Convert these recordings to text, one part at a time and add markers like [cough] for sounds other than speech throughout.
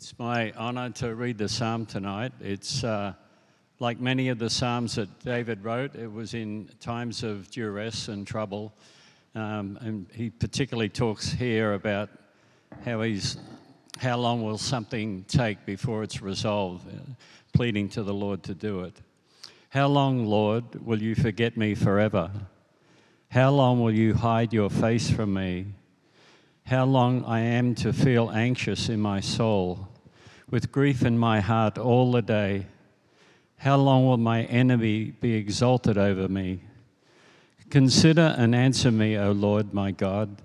It's my honor to read the psalm tonight. It's uh, like many of the psalms that David wrote, it was in times of duress and trouble. Um, and he particularly talks here about how he's how long will something take before it's resolved, uh, pleading to the Lord to do it. How long, Lord, will you forget me forever? How long will you hide your face from me? How long I am to feel anxious in my soul, with grief in my heart all the day. How long will my enemy be exalted over me? Consider and answer me, O Lord my God.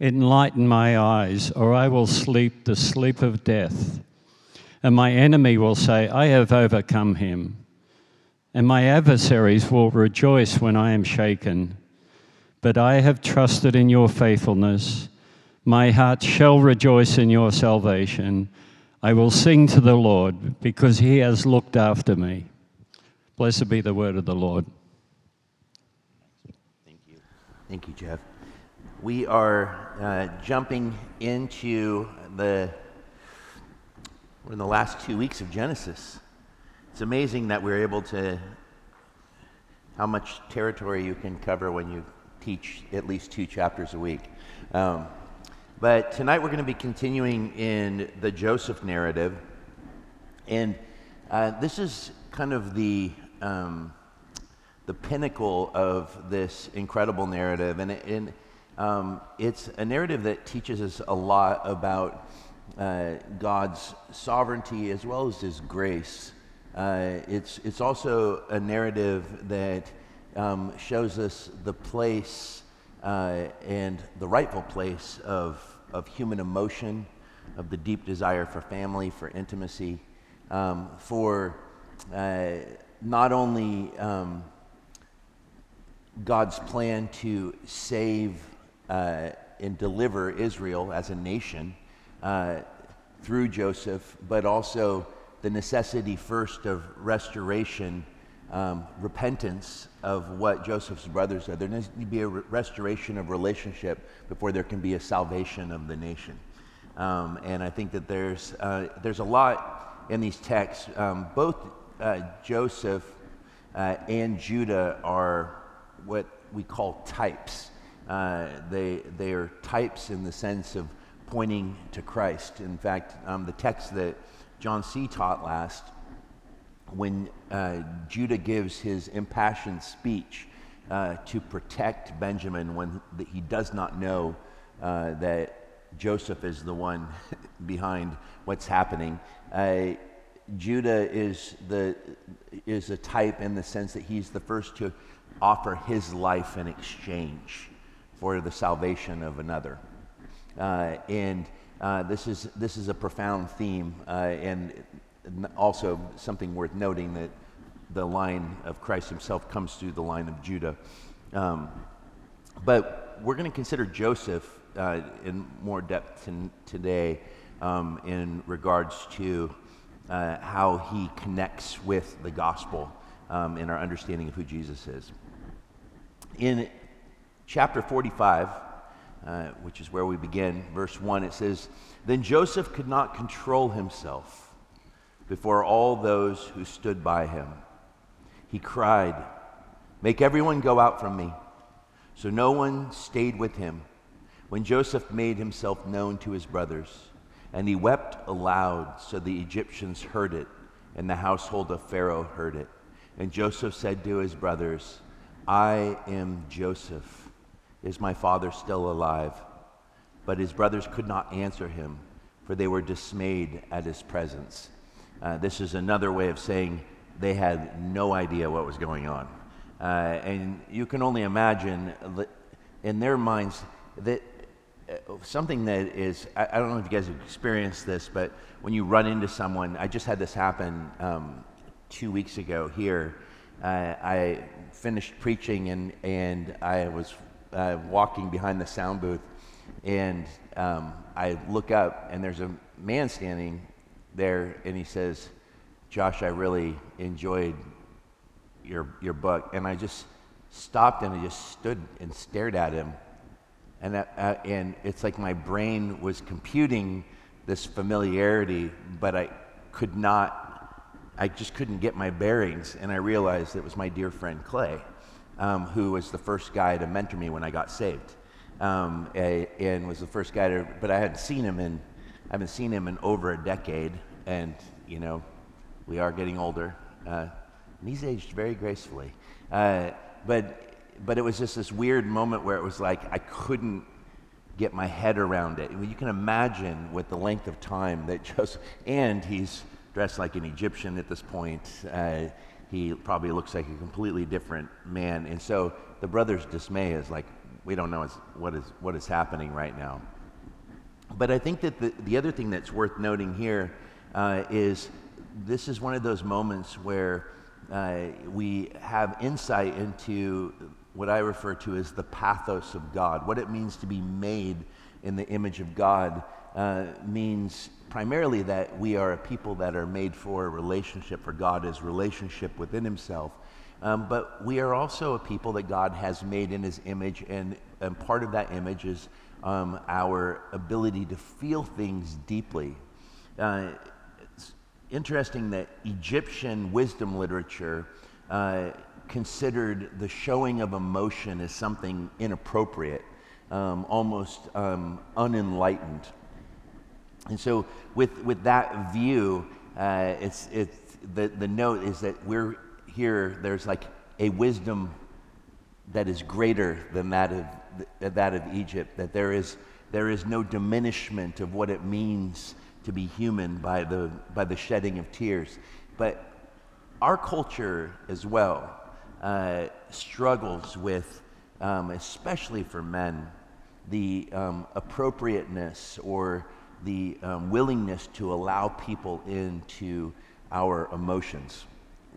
Enlighten my eyes, or I will sleep the sleep of death. And my enemy will say, I have overcome him. And my adversaries will rejoice when I am shaken. But I have trusted in your faithfulness. My heart shall rejoice in your salvation. I will sing to the Lord because he has looked after me. Blessed be the word of the Lord. Thank you. Thank you, Jeff. We are uh, jumping into the, we're in the last two weeks of Genesis. It's amazing that we're able to, how much territory you can cover when you teach at least two chapters a week. Um, but tonight we're going to be continuing in the Joseph narrative. And uh, this is kind of the, um, the pinnacle of this incredible narrative. And, and um, it's a narrative that teaches us a lot about uh, God's sovereignty as well as His grace. Uh, it's, it's also a narrative that um, shows us the place uh, and the rightful place of of human emotion, of the deep desire for family, for intimacy, um, for uh, not only um, God's plan to save uh, and deliver Israel as a nation uh, through Joseph, but also the necessity first of restoration, um, repentance of what Joseph's brothers said. There needs to be a re- restoration of relationship before there can be a salvation of the nation. Um, and I think that there's, uh, there's a lot in these texts. Um, both uh, Joseph uh, and Judah are what we call types. Uh, they, they are types in the sense of pointing to Christ. In fact, um, the text that John C. taught last, when uh, Judah gives his impassioned speech, uh, to protect Benjamin when he does not know uh, that Joseph is the one [laughs] behind what's happening. Uh, Judah is, the, is a type in the sense that he's the first to offer his life in exchange for the salvation of another. Uh, and uh, this, is, this is a profound theme, and also something worth noting that the line of Christ himself comes through the line of Judah. Um, but we're going to consider Joseph uh, in more depth today um, in regards to uh, how he connects with the gospel um, in our understanding of who Jesus is. In chapter 45, uh, which is where we begin, verse 1, it says, Then Joseph could not control himself before all those who stood by him he cried, Make everyone go out from me. So no one stayed with him when Joseph made himself known to his brothers. And he wept aloud, so the Egyptians heard it, and the household of Pharaoh heard it. And Joseph said to his brothers, I am Joseph. Is my father still alive? But his brothers could not answer him, for they were dismayed at his presence. Uh, this is another way of saying, they had no idea what was going on. Uh, and you can only imagine in their minds that uh, something that is, I, I, don't know if you guys have experienced this, but when you run into someone, I just had this happen um, two weeks ago here. Uh, I finished preaching and, and I was uh, walking behind the sound booth, and um, I look up and there's a man standing there, and he says, Josh, I really enjoyed your, your book. And I just stopped and I just stood and stared at him. And, that, uh, and it's like my brain was computing this familiarity, but I could not, I just couldn't get my bearings. And I realized it was my dear friend Clay, um, who was the first guy to mentor me when I got saved. Um, and was the first guy to, but I hadn't seen him in, I haven't seen him in over a decade. And, you know, we are getting older. Uh, and he's aged very gracefully. Uh, but, but it was just this weird moment where it was like I couldn't get my head around it. You can imagine with the length of time that [laughs] just, and he's dressed like an Egyptian at this point. Uh, he probably looks like a completely different man. And so the brother's dismay is like, we don't know what is, what is happening right now. But I think that the, the other thing that's worth noting here uh, is this is one of those moments where uh, we have insight into what I refer to as the pathos of God. What it means to be made in the image of God uh, means primarily that we are a people that are made for a relationship, for God is relationship within Himself. Um, but we are also a people that God has made in His image, and, and part of that image is um, our ability to feel things deeply. Uh, it's interesting that Egyptian wisdom literature uh, considered the showing of emotion as something inappropriate, um, almost um, unenlightened. And so, with, with that view, uh, it's, it's, the, the note is that we're here, there's like a wisdom that is greater than that of, that of Egypt, that there is, there is no diminishment of what it means to be human by the, by the shedding of tears. But our culture as well uh, struggles with, um, especially for men, the um, appropriateness or the um, willingness to allow people into our emotions,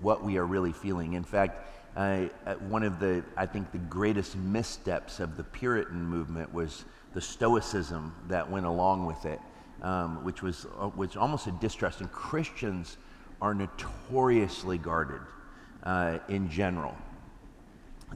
what we are really feeling. In fact, uh, one of the, I think, the greatest missteps of the Puritan movement was the Stoicism that went along with it, um, which was, uh, almost a distrust. And Christians are notoriously guarded uh, in general.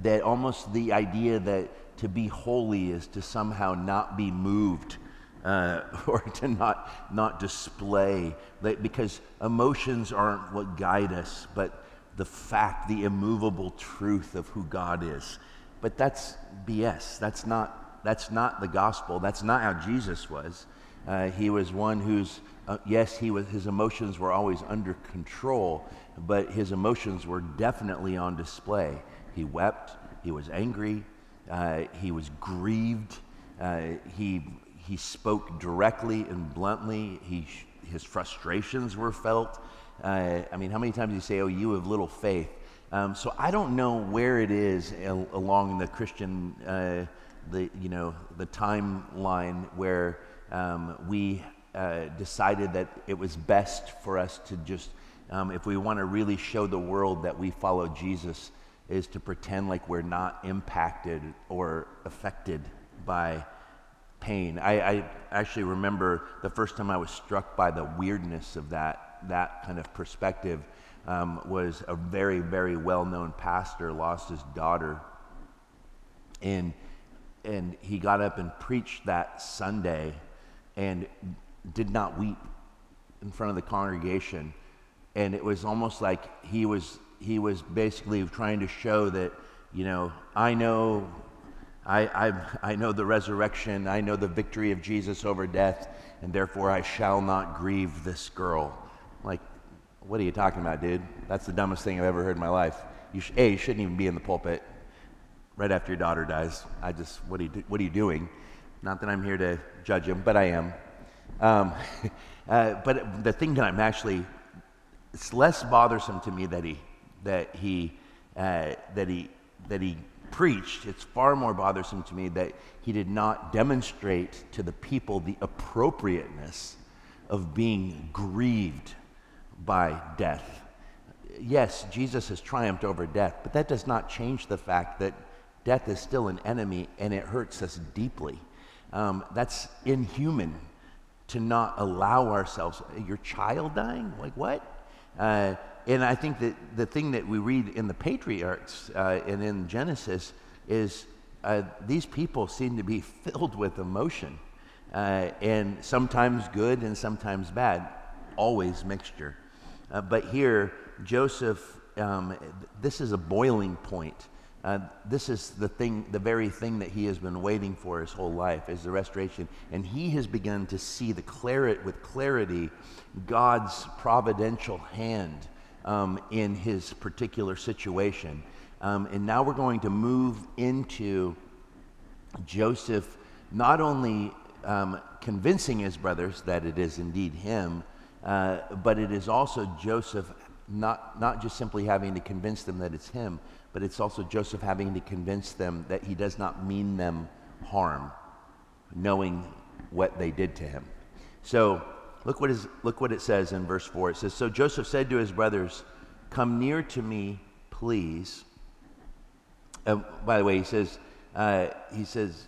That almost the idea that to be holy is to somehow not be moved uh, [laughs] or to not, not display, that, because emotions aren't what guide us, but the fact, the immovable truth of who God is. But that's BS. That's not, that's not the gospel. That's not how Jesus was. Uh, he was one who's, uh, yes, he was, his emotions were always under control, but his emotions were definitely on display. He wept, he was angry, uh, he was grieved, uh, he, he spoke directly and bluntly, he, his frustrations were felt. Uh, I mean, how many times do you say, Oh, you have little faith? Um, so I don't know where it is along the Christian, uh, the, you know, the timeline where um, we uh, decided that it was best for us to just, um, if we want to really show the world that we follow Jesus, is to pretend like we're not impacted or affected by pain. I, I, actually remember the first time I was struck by the weirdness of that, that kind of perspective um, was a very, very well known pastor lost his daughter. And, and he got up and preached that Sunday and did not weep in front of the congregation. And it was almost like he was, he was basically trying to show that, you know, I know, I, I, I know the resurrection, I know the victory of Jesus over death, and therefore I shall not grieve this girl. Like, what are you talking about, dude? That's the dumbest thing I've ever heard in my life. You sh- a, you shouldn't even be in the pulpit right after your daughter dies. I just, what are you, do- what are you doing? Not that I'm here to judge him, but I am. Um, [laughs] uh, but the thing that I'm actually, it's less bothersome to me that he, that he, uh, that he, that he preached. It's far more bothersome to me that he did not demonstrate to the people the appropriateness of being grieved by death. Yes, Jesus has triumphed over death, but that does not change the fact that death is still an enemy and it hurts us deeply. Um, that's inhuman to not allow ourselves. Your child dying? Like what? Uh, and I think that the thing that we read in the patriarchs uh, and in Genesis is uh, these people seem to be [laughs] filled with emotion, uh, and sometimes good and sometimes bad. always mixture. Uh, but here, Joseph, um, this is a boiling point. Uh, this is the thing, the very thing that he has been waiting for his whole life is the restoration. And he has begun to see the claret, with clarity God's providential hand um, in his particular situation. Um, and now we're going to move into Joseph not only um, convincing his brothers that it is indeed him, uh, but it is also Joseph not, not just simply having to convince them that it's him, but it's also Joseph having to convince them that he does not mean them harm, knowing what they did to him. So look what, is, look what it says in verse 4. It says, So Joseph said to his brothers, Come near to me, please. Uh, by the way, he says, uh, he says,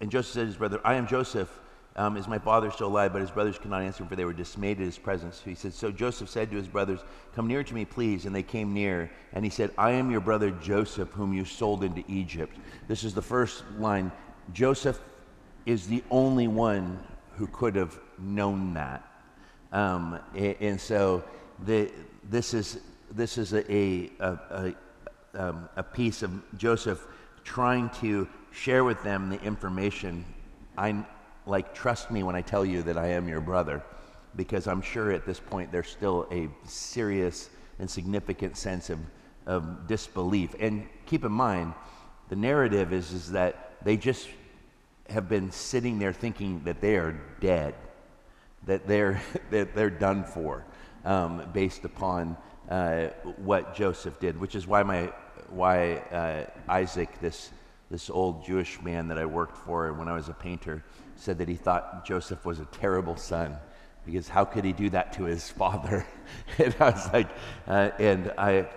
and Joseph said to his brother, I am Joseph. Um, is my father still alive? But his brothers could not answer him, for they were dismayed at his presence. He said, So Joseph said to his brothers, Come near to me, please. And they came near. And he said, I am your brother Joseph, whom you sold into Egypt. This is the first line. Joseph is the only one who could have known that. Um, and, so the, this is, this is a, a, a, um, a piece of Joseph trying to share with them the information I, like, trust me when I tell you that I am your brother, because I'm sure at this point there's still a serious and significant sense of, of disbelief. And keep in mind, the narrative is, is that they just have been sitting there thinking that they are dead, that they're, [laughs] that they're done for, um, based upon uh, what Joseph did, which is why, my, why uh, Isaac, this, this old Jewish man that I worked for when I was a painter, said that he thought Joseph was a terrible son because how could he do that to his father? [laughs] and I was like, uh, and I,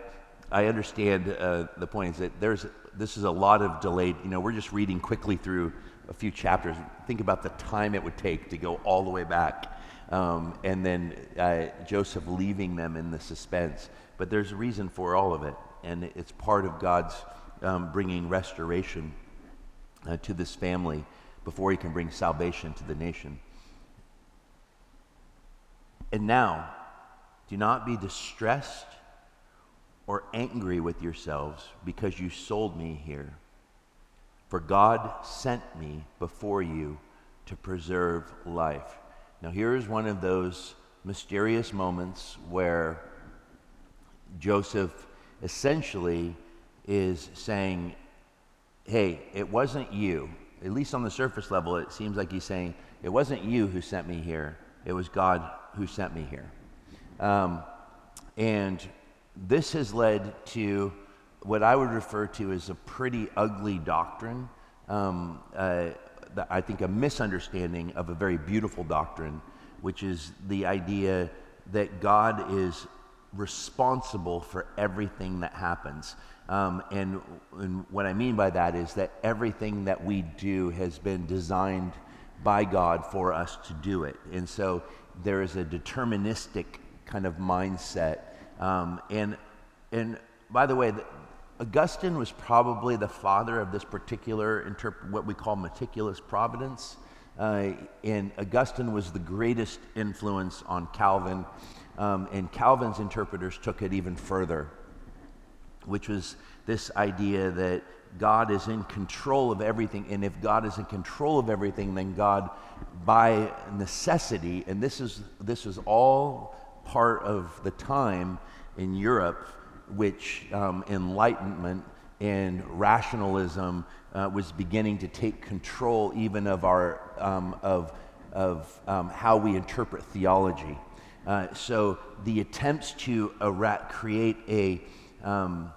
I understand uh, the point is that there's, this is a lot of delayed, you know, we're just reading quickly through a few chapters. Think about the time it would take to go all the way back. Um, and then uh, Joseph leaving them in the suspense. But there's a reason for all of it, and it's part of God's um, bringing restoration uh, to this family before he can bring salvation to the nation. And now, do not be distressed or angry with yourselves because you sold me here. For God sent me before you to preserve life. Now, here is one of those mysterious moments where Joseph essentially is saying, Hey, it wasn't you at least on the surface level, it seems like he's saying, It wasn't you who sent me here, it was God who sent me here. Um, and this has led to what I would refer to as a pretty ugly doctrine. Um, uh, I think a misunderstanding of a very beautiful doctrine, which is the idea that God is responsible for everything that happens. Um, and, and what I mean by that is that everything that we do has been designed by God for us to do it. And so there is a deterministic kind of mindset. Um, and, and by the way, Augustine was probably the father of this particular, interp- what we call meticulous providence. Uh, and Augustine was the greatest influence on Calvin. Um, and Calvin's interpreters took it even further which was this idea that God is in control of everything. And if God is in control of everything, then God, by necessity, and this is, this is all part of the time in Europe, which um, enlightenment and rationalism uh, was beginning to take control even of, our, um, of, of um, how we interpret theology. Uh, so the attempts to create a um,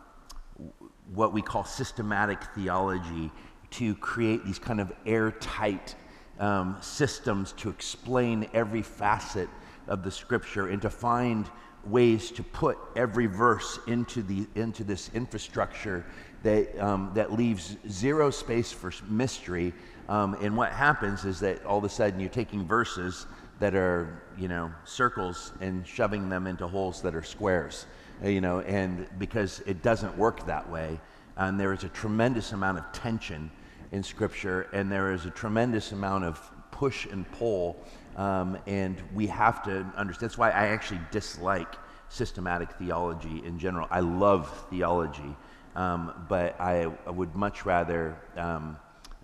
what we call systematic theology to create these kind of airtight um, systems to explain every facet of the scripture and to find ways to put every verse into, the, into this infrastructure that, um, that leaves zero space for mystery. Um, and what happens is that all of a sudden you're taking verses that are, you know, circles and shoving them into holes that are squares. Uh, you know, and because it doesn't work that way. And there is a tremendous amount of tension in Scripture, and there is a tremendous amount of push and pull Um, and we have to understand. That's why I actually dislike systematic theology in general. I love theology, um, but I, I, would much rather um,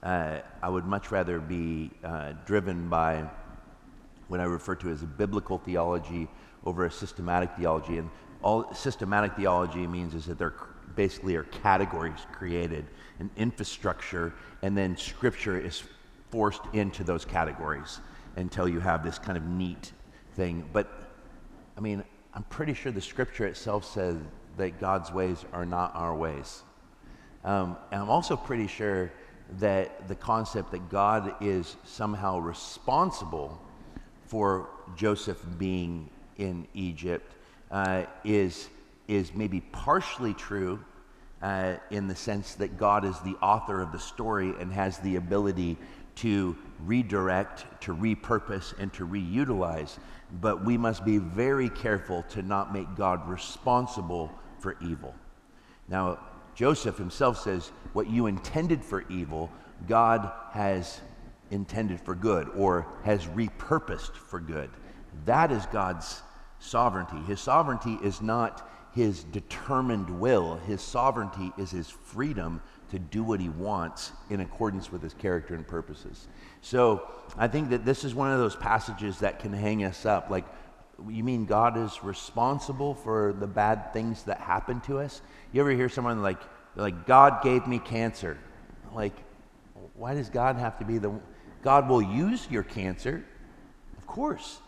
uh, I would much rather be uh, driven by what I refer to as a biblical theology over a systematic theology. And all systematic theology means is that there basically are categories created, an infrastructure, and then scripture is forced into those categories until you have this kind of neat thing. But I mean, I'm pretty sure the scripture itself says that God's ways are not our ways. Um, and I'm also pretty sure that the concept that God is somehow responsible for Joseph being in Egypt uh, is, is maybe partially true uh, in the sense that God is the author of the story and has the ability to redirect, to repurpose, and to reutilize. But we must be very careful to not make God responsible for evil. Now, Joseph himself says, What you intended for evil, God has intended for good or has repurposed for good. That is God's sovereignty. His sovereignty is not his determined will, his sovereignty is his freedom to do what he wants in accordance with his character and purposes. So I think that this is one of those passages that can hang us up. Like, you mean God is responsible for the bad things that happen to us? You ever hear someone like, like God gave me cancer? Like, why does God have to be the God will use your cancer, of course,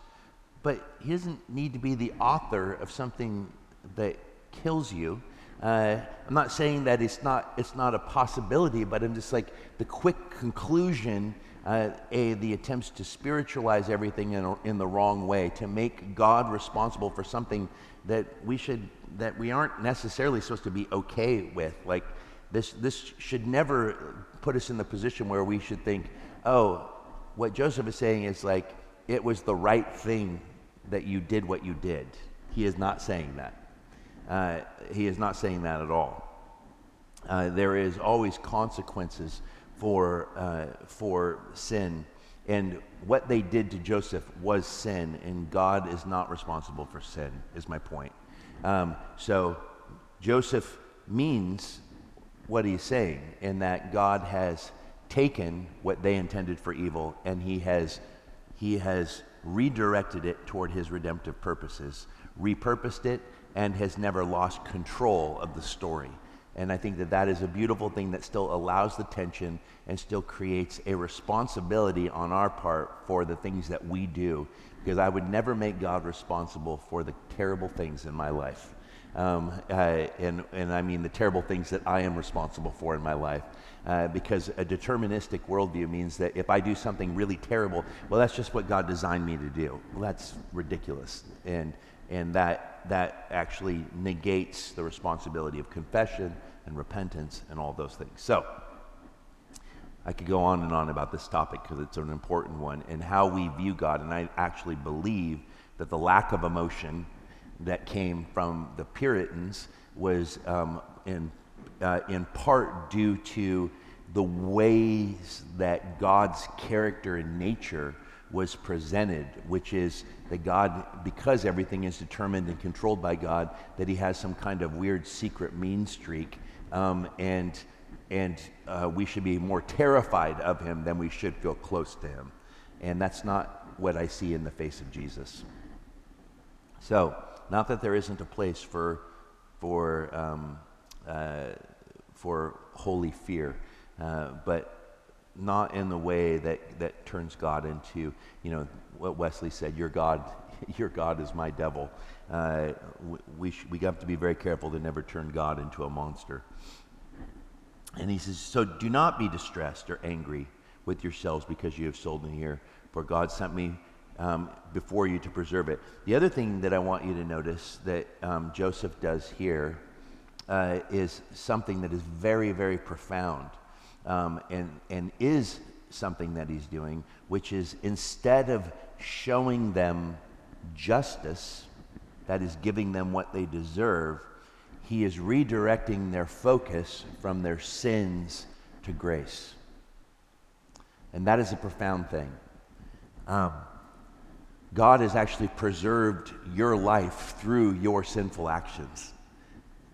but He doesn't need to be the author of something that kills you. Uh, I'm not saying that it's not, it's not a possibility, but I'm just like the quick conclusion, uh, a, the attempts to spiritualize everything in, in the wrong way, to make God responsible for something that we should, that we aren't necessarily supposed to be okay with. Like this, this should never put us in the position where we should think, oh, what Joseph is saying is like, it was the right thing that you did what you did. He is not saying that. Uh, he is not saying that at all. Uh, there is always consequences for, uh, for sin. And what they did to Joseph was sin, and God is not responsible for sin, is my point. Um, so Joseph means what he's saying, in that God has taken what they intended for evil and he has, he has redirected it toward his redemptive purposes, repurposed it, and has never lost control of the story. And I think that that is a beautiful thing that still allows the tension and still creates a responsibility on our part for the things that we do. Because I would never make God responsible for the terrible things in my life. Um, and, and I mean the terrible things that I am responsible for in my life. Uh, because a deterministic worldview means that if I do something really terrible, well, that's just what God designed me to do. Well, that's ridiculous. And, and that, that actually negates the responsibility of confession and repentance and all those things. So, I could go on and on about this topic because it's an important one and how we view God. And I actually believe that the lack of emotion that came from the Puritans was um, in, uh, in part due to the ways that God's character and nature was presented, which is that God, because everything is determined and controlled by God, that He has some kind of weird secret mean streak, um, and and uh, we should be more terrified of Him than we should feel close to Him, and that's not what I see in the face of Jesus. So, not that there isn't a place for, for, um, for holy fear, uh, but not in the way that, that turns God into, you know, what Wesley said, your God, [laughs] your God is my devil. Uh, we, sh- we have to be very careful to never turn God into a monster. And he says, So do not be distressed or angry with yourselves because you have sold me here, for God sent me um, before you to preserve it. The other thing that I want you to notice that um, Joseph does here uh, is something that is very, very profound um, and, and is something that he's doing, which is instead of showing them justice, that is giving them what they deserve, he is redirecting their focus from their sins to grace. And that is a profound thing. Um, God has actually preserved your life through your sinful actions.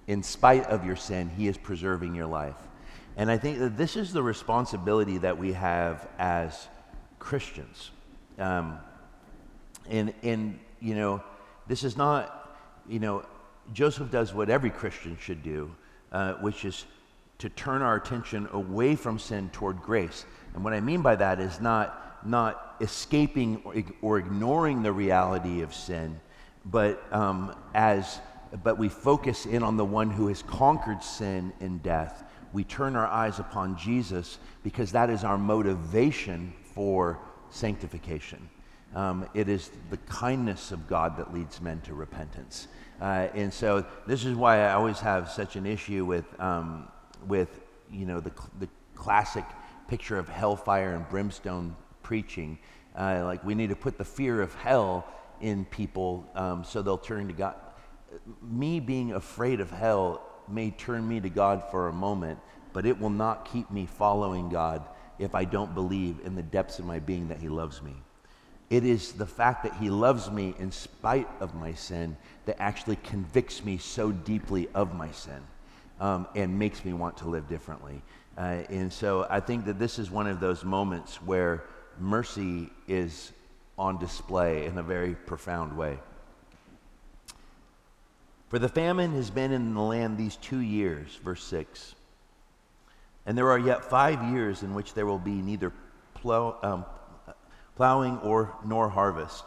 In spite of your sin, He is preserving your life. And I think that this is the responsibility that we have as Christians. Um, and, and, you know, this is not, you know, Joseph does what every Christian should do, uh, which is to turn our attention away from sin toward grace. And what I mean by that is not, not escaping or, or ignoring the reality of sin, but um, as but we focus in on the one who has conquered sin and death. We turn our eyes upon Jesus because that is our motivation for sanctification. Um, it is the kindness of God that leads men to repentance. Uh, and so this is why I always have such an issue with, um, with you know, the, the classic picture of hellfire and brimstone preaching. Uh, like we need to put the fear of hell in people um, so they'll turn to God. Me being afraid of hell may turn me to God for a moment, but it will not keep me following God if I don't believe in the depths of my being that He loves me. It is the fact that He loves me in spite of my sin that actually convicts me so deeply of my sin um, and makes me want to live differently. Uh, and so I think that this is one of those moments where mercy is on display in a very profound way. For the famine has been in the land these two years, verse 6. And there are yet five years in which there will be neither plow, um, plowing or nor harvest.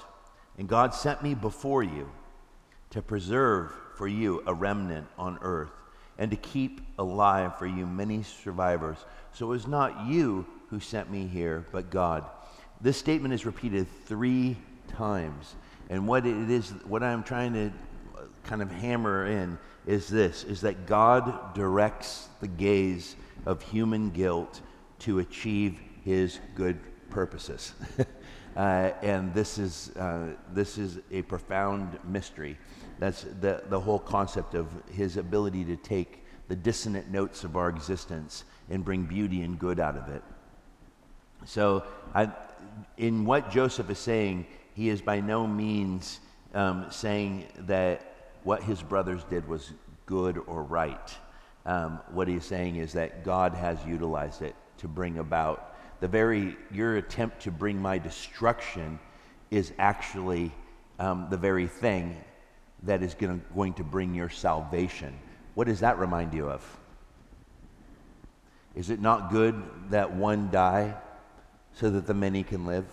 And God sent me before you to preserve for you a remnant on earth and to keep alive for you many survivors. So it was not you who sent me here, but God. This statement is repeated three times. And what it is, what I'm trying to kind of hammer in is this is that God directs the gaze of human guilt to achieve his good purposes. [laughs] Uh, and this is, uh, this is a profound mystery. That's the, the whole concept of his ability to take the dissonant notes of our existence and bring beauty and good out of it. So, I, in what Joseph is saying, he is by no means um, saying that what his brothers did was good or right. Um, what he's saying is that God has utilized it to bring about the very, your attempt to bring my destruction is actually um, the very thing that is gonna, going to bring your salvation. What does that remind you of? Is it not good that one die so that the many can live?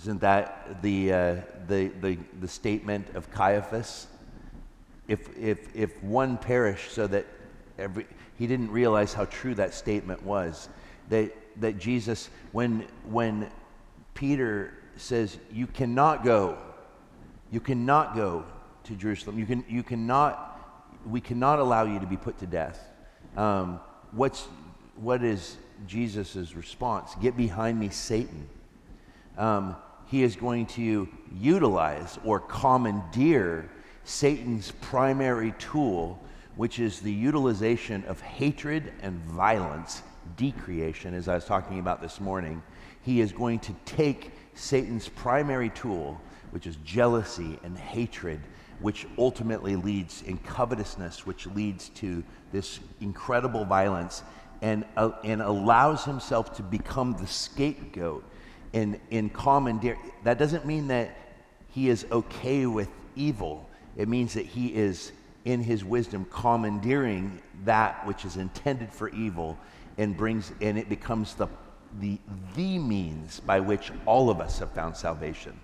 Isn't that the, uh, the, the, the statement of Caiaphas? If, if, if one perished so that every, he didn't realize how true that statement was. That that Jesus, when, when Peter says, You cannot go, you cannot go to Jerusalem, you, can, you cannot, we cannot allow you to be put to death. Um, what's, what is Jesus' response? Get behind me, Satan. Um, he is going to utilize or commandeer Satan's primary tool, which is the utilization of hatred and violence decreation, as I was talking about this morning, he is going to take Satan's primary tool, which is jealousy and hatred, which ultimately leads in covetousness, which leads to this incredible violence, and, uh, and allows himself to become the scapegoat in, in commandeer. That doesn't mean that he is okay with evil, it means that he is, in his wisdom, commandeering that which is intended for evil and brings and it becomes the the the means by which all of us have found salvation.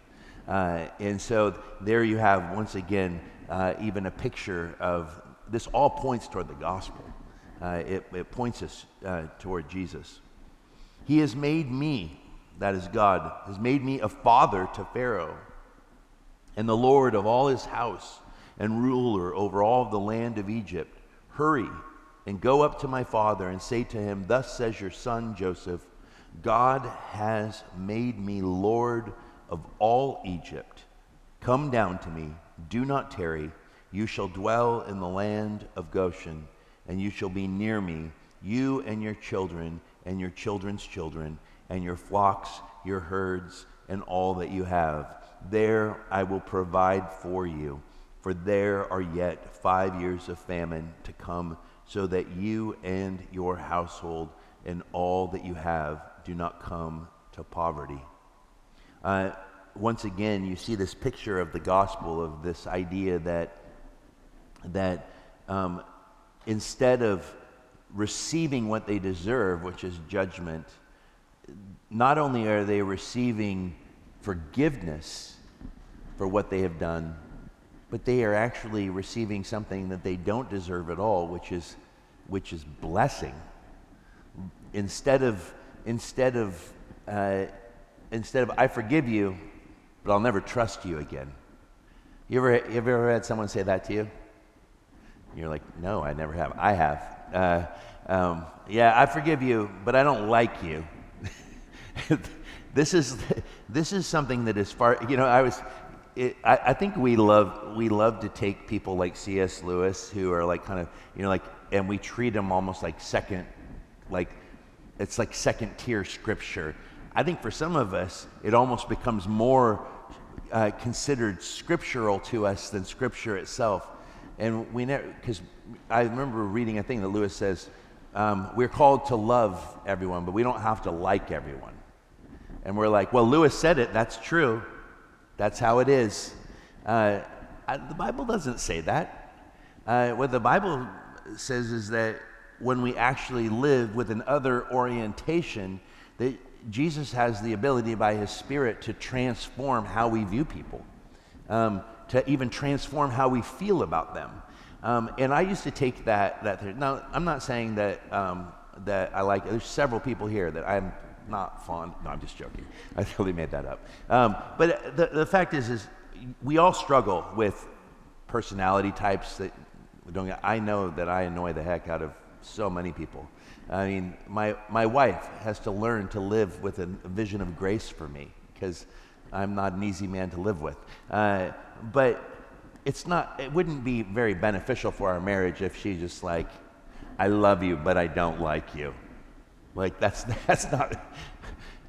Uh, and so there you have once again uh, even a picture of this all points toward the gospel. Uh, it, it, points us uh, toward Jesus. He has made me, that is God, has made me a father to Pharaoh and the Lord of all his house and ruler over all the land of Egypt. Hurry and go up to my father and say to him, Thus says your son Joseph, God has made me Lord of all Egypt. Come down to me, do not tarry. You shall dwell in the land of Goshen, and you shall be near me, you and your children, and your children's children, and your flocks, your herds, and all that you have. there I will provide for you, for there are yet five years of famine to come, so that you and your household and all that you have do not come to poverty. Uh, once again, you see this picture of the gospel of this idea that that um, instead of receiving what they deserve, which is judgment, not only are they receiving forgiveness for what they have done, but they are actually receiving something that they don't deserve at all, which is, which is blessing. Instead of, instead of, uh, instead of I forgive you, but I'll never trust you again. You ever, you ever had someone say that to you? You're like, no, I never have. I have. Uh, um, yeah, I forgive you, but I don't like you. [laughs] this is this is something that is far. You know, I was. It, I, I, think we love we love to take people like C.S. Lewis who are like kind of you know like and we treat them almost like second like it's like second tier scripture. I think for some of us it almost becomes more uh, considered scriptural to us than scripture itself. And we never because I remember reading a thing that Lewis says um, we're called to love everyone, but we don't have to like everyone. And we're like, well, Lewis said it. That's true. That's how it is. Uh, I, the Bible doesn't say that. Uh, what the Bible says is that when we actually live with an other orientation, that Jesus has the ability by his Spirit to transform how we view people, um, to even transform how we feel about them. Um, and I used to take that, that now, I'm not saying that, um, that I like, there's several people here that I'm not fond. No, I'm just joking. [laughs] I totally made that up. Um, but the, the fact is, is we all struggle with personality types that don't. I know that I annoy the heck out of so many people. I mean, my my wife has to learn to live with a, vision of grace for me because I'm not an easy man to live with. Uh, but it's not. It wouldn't be very beneficial for our marriage if she just like, I love you, but I don't like you. Like that's [laughs] that's not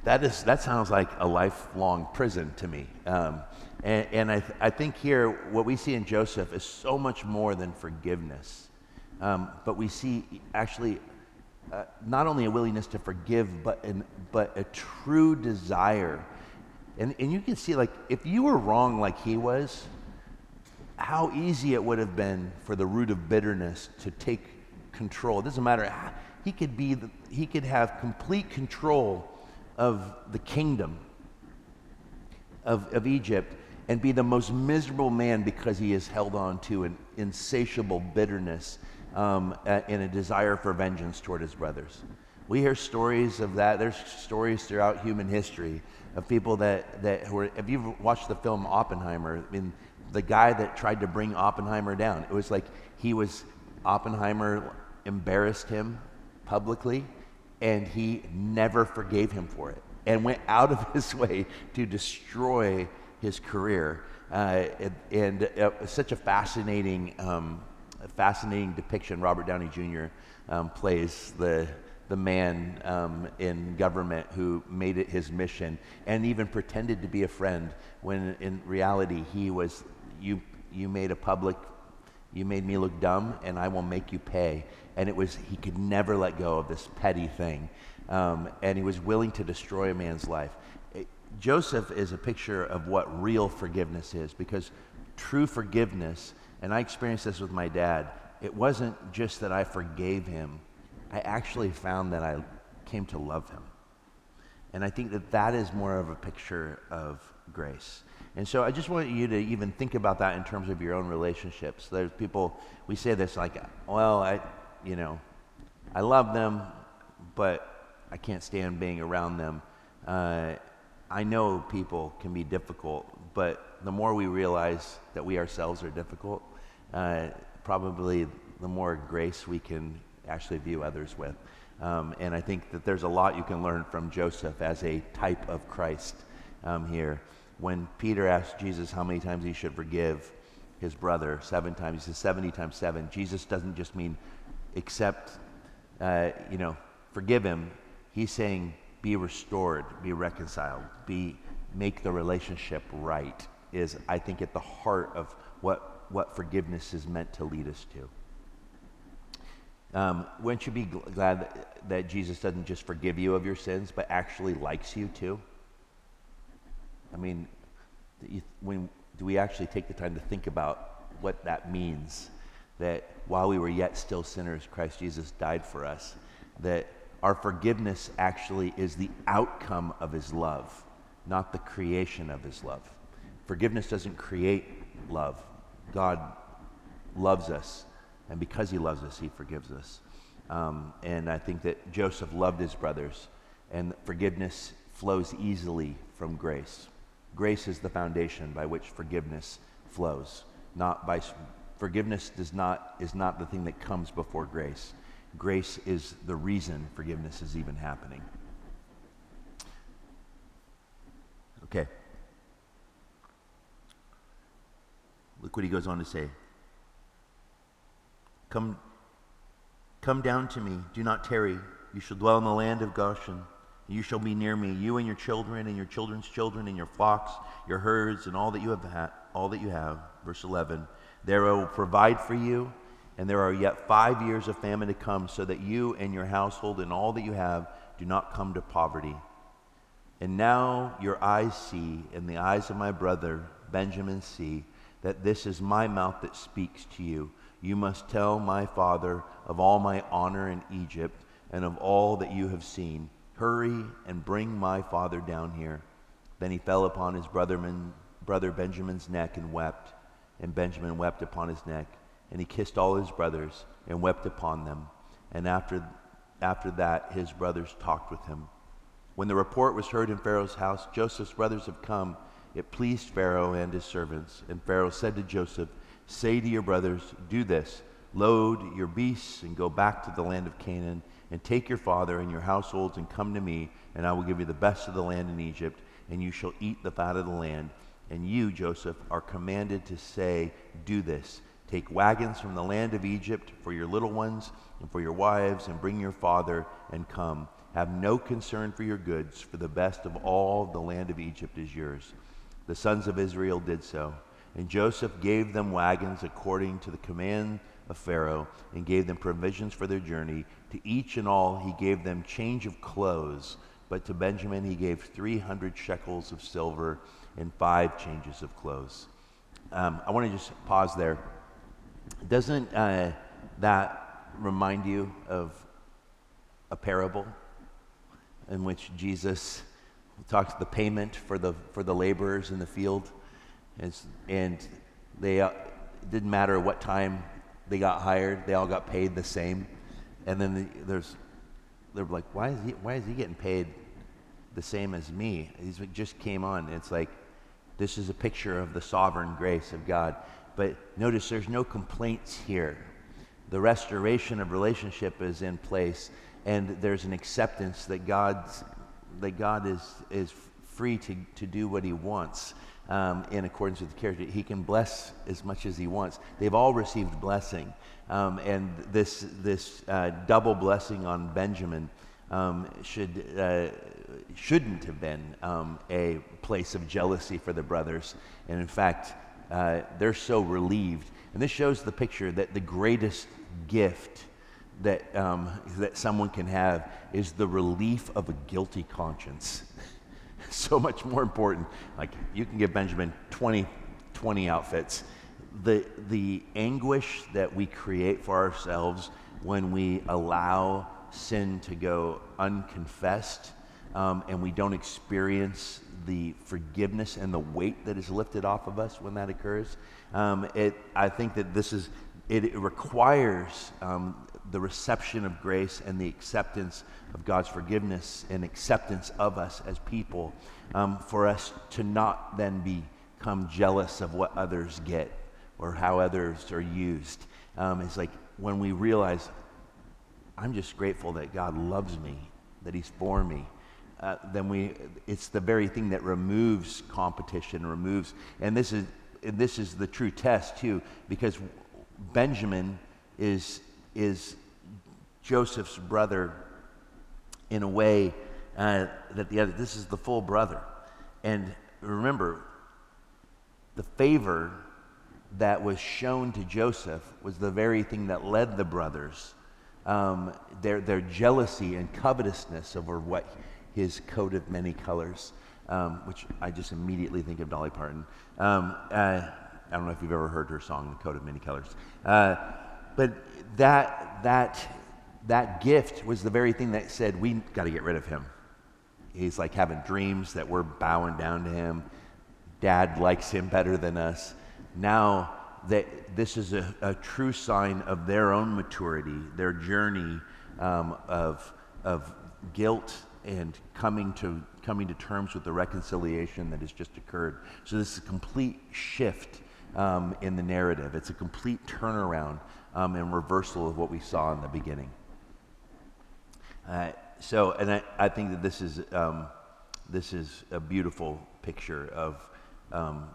that is that sounds like a lifelong prison to me. Um, and, and I, th- I think here what we see in Joseph is so much more than forgiveness, um, but we see actually uh, not only a willingness to forgive, but an, but a true desire. And, and you can see like if you were wrong like he was, how easy it would have been for the root of bitterness to take control. It doesn't matter he could be the, he could have complete control of the kingdom of, of Egypt and be the most miserable man because he is held on to an insatiable bitterness um, and a desire for vengeance toward his brothers. We hear stories of that. There's stories throughout human history of people that, that were, if you've watched the film Oppenheimer, I mean, the guy that tried to bring Oppenheimer down, it was like he was, Oppenheimer embarrassed him publicly, and he never forgave him for it and went out of his [laughs] way to destroy his career. Uh, and, and uh, such a fascinating, um, fascinating depiction. Robert Downey Jr. Um, plays the the man um, in government who made it his mission and even pretended to be a friend when in reality he was you you made a public you made me look dumb and I will make you pay. And it was he could never let go of this petty thing. Um, and he was willing to destroy a man's life. It, joseph is a picture of what real forgiveness is because true forgiveness and i experienced this with my dad it wasn't just that i forgave him i actually found that i came to love him. And i think that that is more of a picture of grace and so I just want you to even think about that in terms of your own relationships. There's people, we say this like, well, I, you know, I love them, but I can't stand being around them. Uh, I know people can be difficult, but the more we realize that we ourselves are difficult, uh, probably the more grace we can actually view others with. Um, and I think that there's a lot you can learn from Joseph as a type of Christ um, here. When Peter asked Jesus how many times he should forgive his brother, seven times, he says 70 times seven. Jesus doesn't just mean accept, uh, you know, forgive him. He's saying, be restored, be reconciled, be, make the relationship right is, I think, at the heart of what, what forgiveness is meant to lead us to. Um, wouldn't you be gl- glad that, that Jesus doesn't just forgive you of your sins, but actually likes you too? I mean, when, do we actually take the time to think about what that means? That while we were yet still sinners, Christ Jesus died for us. That our forgiveness actually is the outcome of his love, not the creation of his love. Forgiveness doesn't create love. God loves us, and because he loves us, he forgives us. Um, and I think that Joseph loved his brothers, and forgiveness flows easily from grace. Grace is the foundation by which forgiveness flows. Not by forgiveness does not is not the thing that comes before grace. Grace is the reason forgiveness is even happening. Okay. Look what he goes on to say. Come, come down to me. Do not tarry. You shall dwell in the land of Goshen. You shall be near me, you and your children, and your children's children, and your flocks, your herds, and all that you have. Ha- all that you have. Verse 11. There I will provide for you, and there are yet five years of famine to come, so that you and your household and all that you have do not come to poverty. And now your eyes see, and the eyes of my brother Benjamin see, that this is my mouth that speaks to you. You must tell my father of all my honor in Egypt and of all that you have seen. Hurry and bring my father down here. Then he fell upon his brother, Benjamin's neck and wept. And Benjamin wept upon his neck. And he kissed all his brothers and wept upon them. And after, after that, his brothers talked with him. When the report was heard in Pharaoh's house, Joseph's brothers have come. It pleased Pharaoh and his servants. And Pharaoh said to Joseph, Say to your brothers, Do this load your beasts and go back to the land of Canaan, and take your father and your households and come to me, and I will give you the best of the land in Egypt, and you shall eat the fat of the land. And you, Joseph, are commanded to say, Do this. Take wagons from the land of Egypt for your little ones and for your wives, and bring your father and come. Have no concern for your goods, for the best of all the land of Egypt is yours. The sons of Israel did so. And Joseph gave them wagons according to the command of Pharaoh, and gave them provisions for their journey. To each and all he gave them change of clothes, but to Benjamin he gave 300 shekels of silver and five changes of clothes. Um, I want to just pause there. Doesn't uh, that remind you of a parable in which Jesus talks the payment for the, for the laborers in the field? And, and they, uh, didn't matter what time they got hired, they all got paid the same. And then the, there's, they're like, why is, he, why is he getting paid the same as me? He just came on. It's like, this is a picture of the sovereign grace of God. But notice there's no complaints here. The restoration of relationship is in place, and there's an acceptance that God's that God is is free to, to do what He wants um, in accordance with the character. He can bless as much as He wants. They've all received blessing, um, and this this uh, double blessing on Benjamin um, should uh, shouldn't have been um, a place of jealousy for the brothers, and in fact, uh, they're so relieved. And this shows the picture that the greatest gift that, um, that someone can have is the relief of a guilty conscience. [laughs] so much more important. Like, you can give Benjamin 20, 20 outfits. The, the anguish that we create for ourselves when we allow sin to go unconfessed um, and we don't experience the forgiveness and the weight that is lifted off of us when that occurs. Um, it, I think that this is, it, it requires um, the reception of grace and the acceptance of God's forgiveness and acceptance of us as people um, for us to not then become jealous of what others get or how others are used. Um, it's like when we realize, I'm just grateful that God loves me, that He's for me uh, then we, it's the very thing that removes competition, removes, and this is, and this is the true test too, because Benjamin is, is Joseph's brother in a way uh, that the other, this is the full brother. And remember, the favor that was shown to Joseph was the very thing that led the brothers. Um, their, their jealousy and covetousness over what his coat of many colors, um, which I just immediately think of Dolly Parton. Um, uh, I don't know if you've ever heard her song, The Coat of Many Colors. Uh, but that, that, that gift was the very thing that said, we got to get rid of him. He's like having dreams that we're bowing down to him. Dad likes him better than us. Now that this is a, a true sign of their own maturity, their journey um, of, of guilt and coming to, coming to terms with the reconciliation that has just occurred. So, this is a complete shift um, in the narrative. It's a complete turnaround um, and reversal of what we saw in the beginning. Uh, so, and I, I think that this is, um, this is a beautiful picture of, um,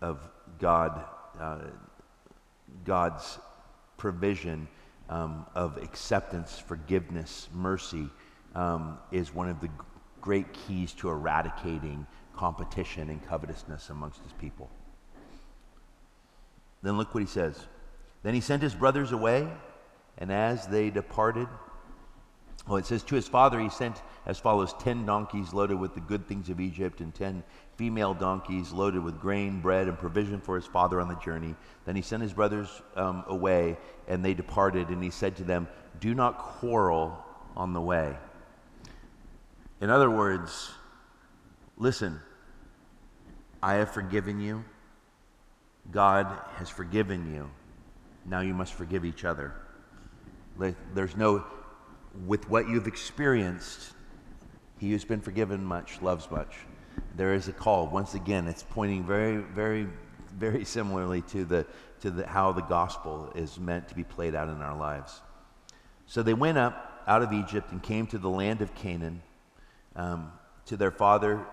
of God, uh, God's provision um, of acceptance, forgiveness, mercy um, is one of the great keys to eradicating competition and covetousness amongst his people. Then look what he says. Then he sent his brothers away, and as they departed, well, it says, To his father he sent as follows ten donkeys loaded with the good things of Egypt, and ten female donkeys loaded with grain, bread, and provision for his father on the journey. Then he sent his brothers um, away, and they departed, and he said to them, Do not quarrel on the way. In other words, listen, I have forgiven you. God has forgiven you. Now you must forgive each other. There's no, with what you've experienced, he who's been forgiven much loves much. There is a call. Once again, it's pointing very, very, very similarly to, the, to the, how the gospel is meant to be played out in our lives. So they went up out of Egypt and came to the land of Canaan, um, to their father,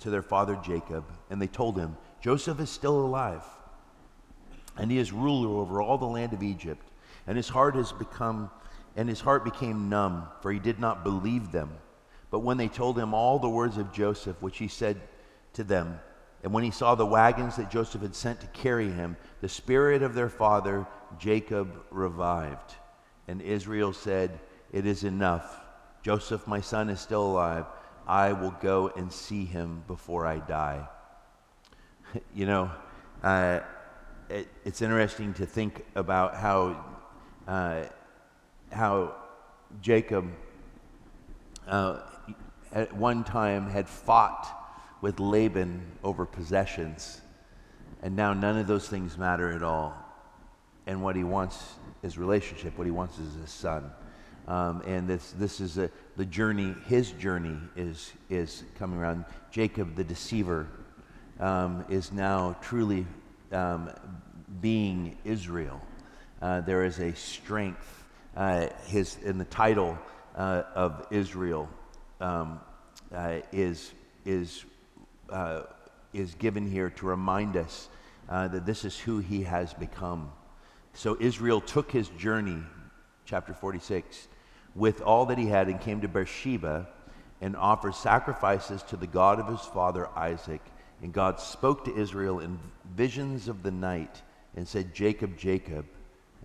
to their father Jacob, and they told him, Joseph is still alive and he is ruler over all the land of Egypt. And his heart has become, and his heart became numb, for he did not believe them. But when they told him all the words of Joseph, which he said to them, and when he saw the wagons that Joseph had sent to carry him, the spirit of their father Jacob revived. And Israel said, It is enough. Joseph, my son, is still alive. I will go and see him before I die. [laughs] you know, uh, it, it's interesting to think about how, uh, how Jacob uh, at one time had fought with Laban over possessions, and now none of those things matter at all. And what he wants is relationship. What he wants is his son. Um, and this, this is a, the journey, his journey is, is coming around. Jacob, the deceiver, um, is now truly um, being Israel. Uh, there is a strength. Uh, his, in the title uh, of Israel um, uh, is, is, uh, is given here to remind us uh, that this is who he has become. So Israel took his journey, chapter 46, with all that he had and came to Beersheba and offered sacrifices to the God of his father Isaac. And God spoke to Israel in visions of the night and said, Jacob, Jacob.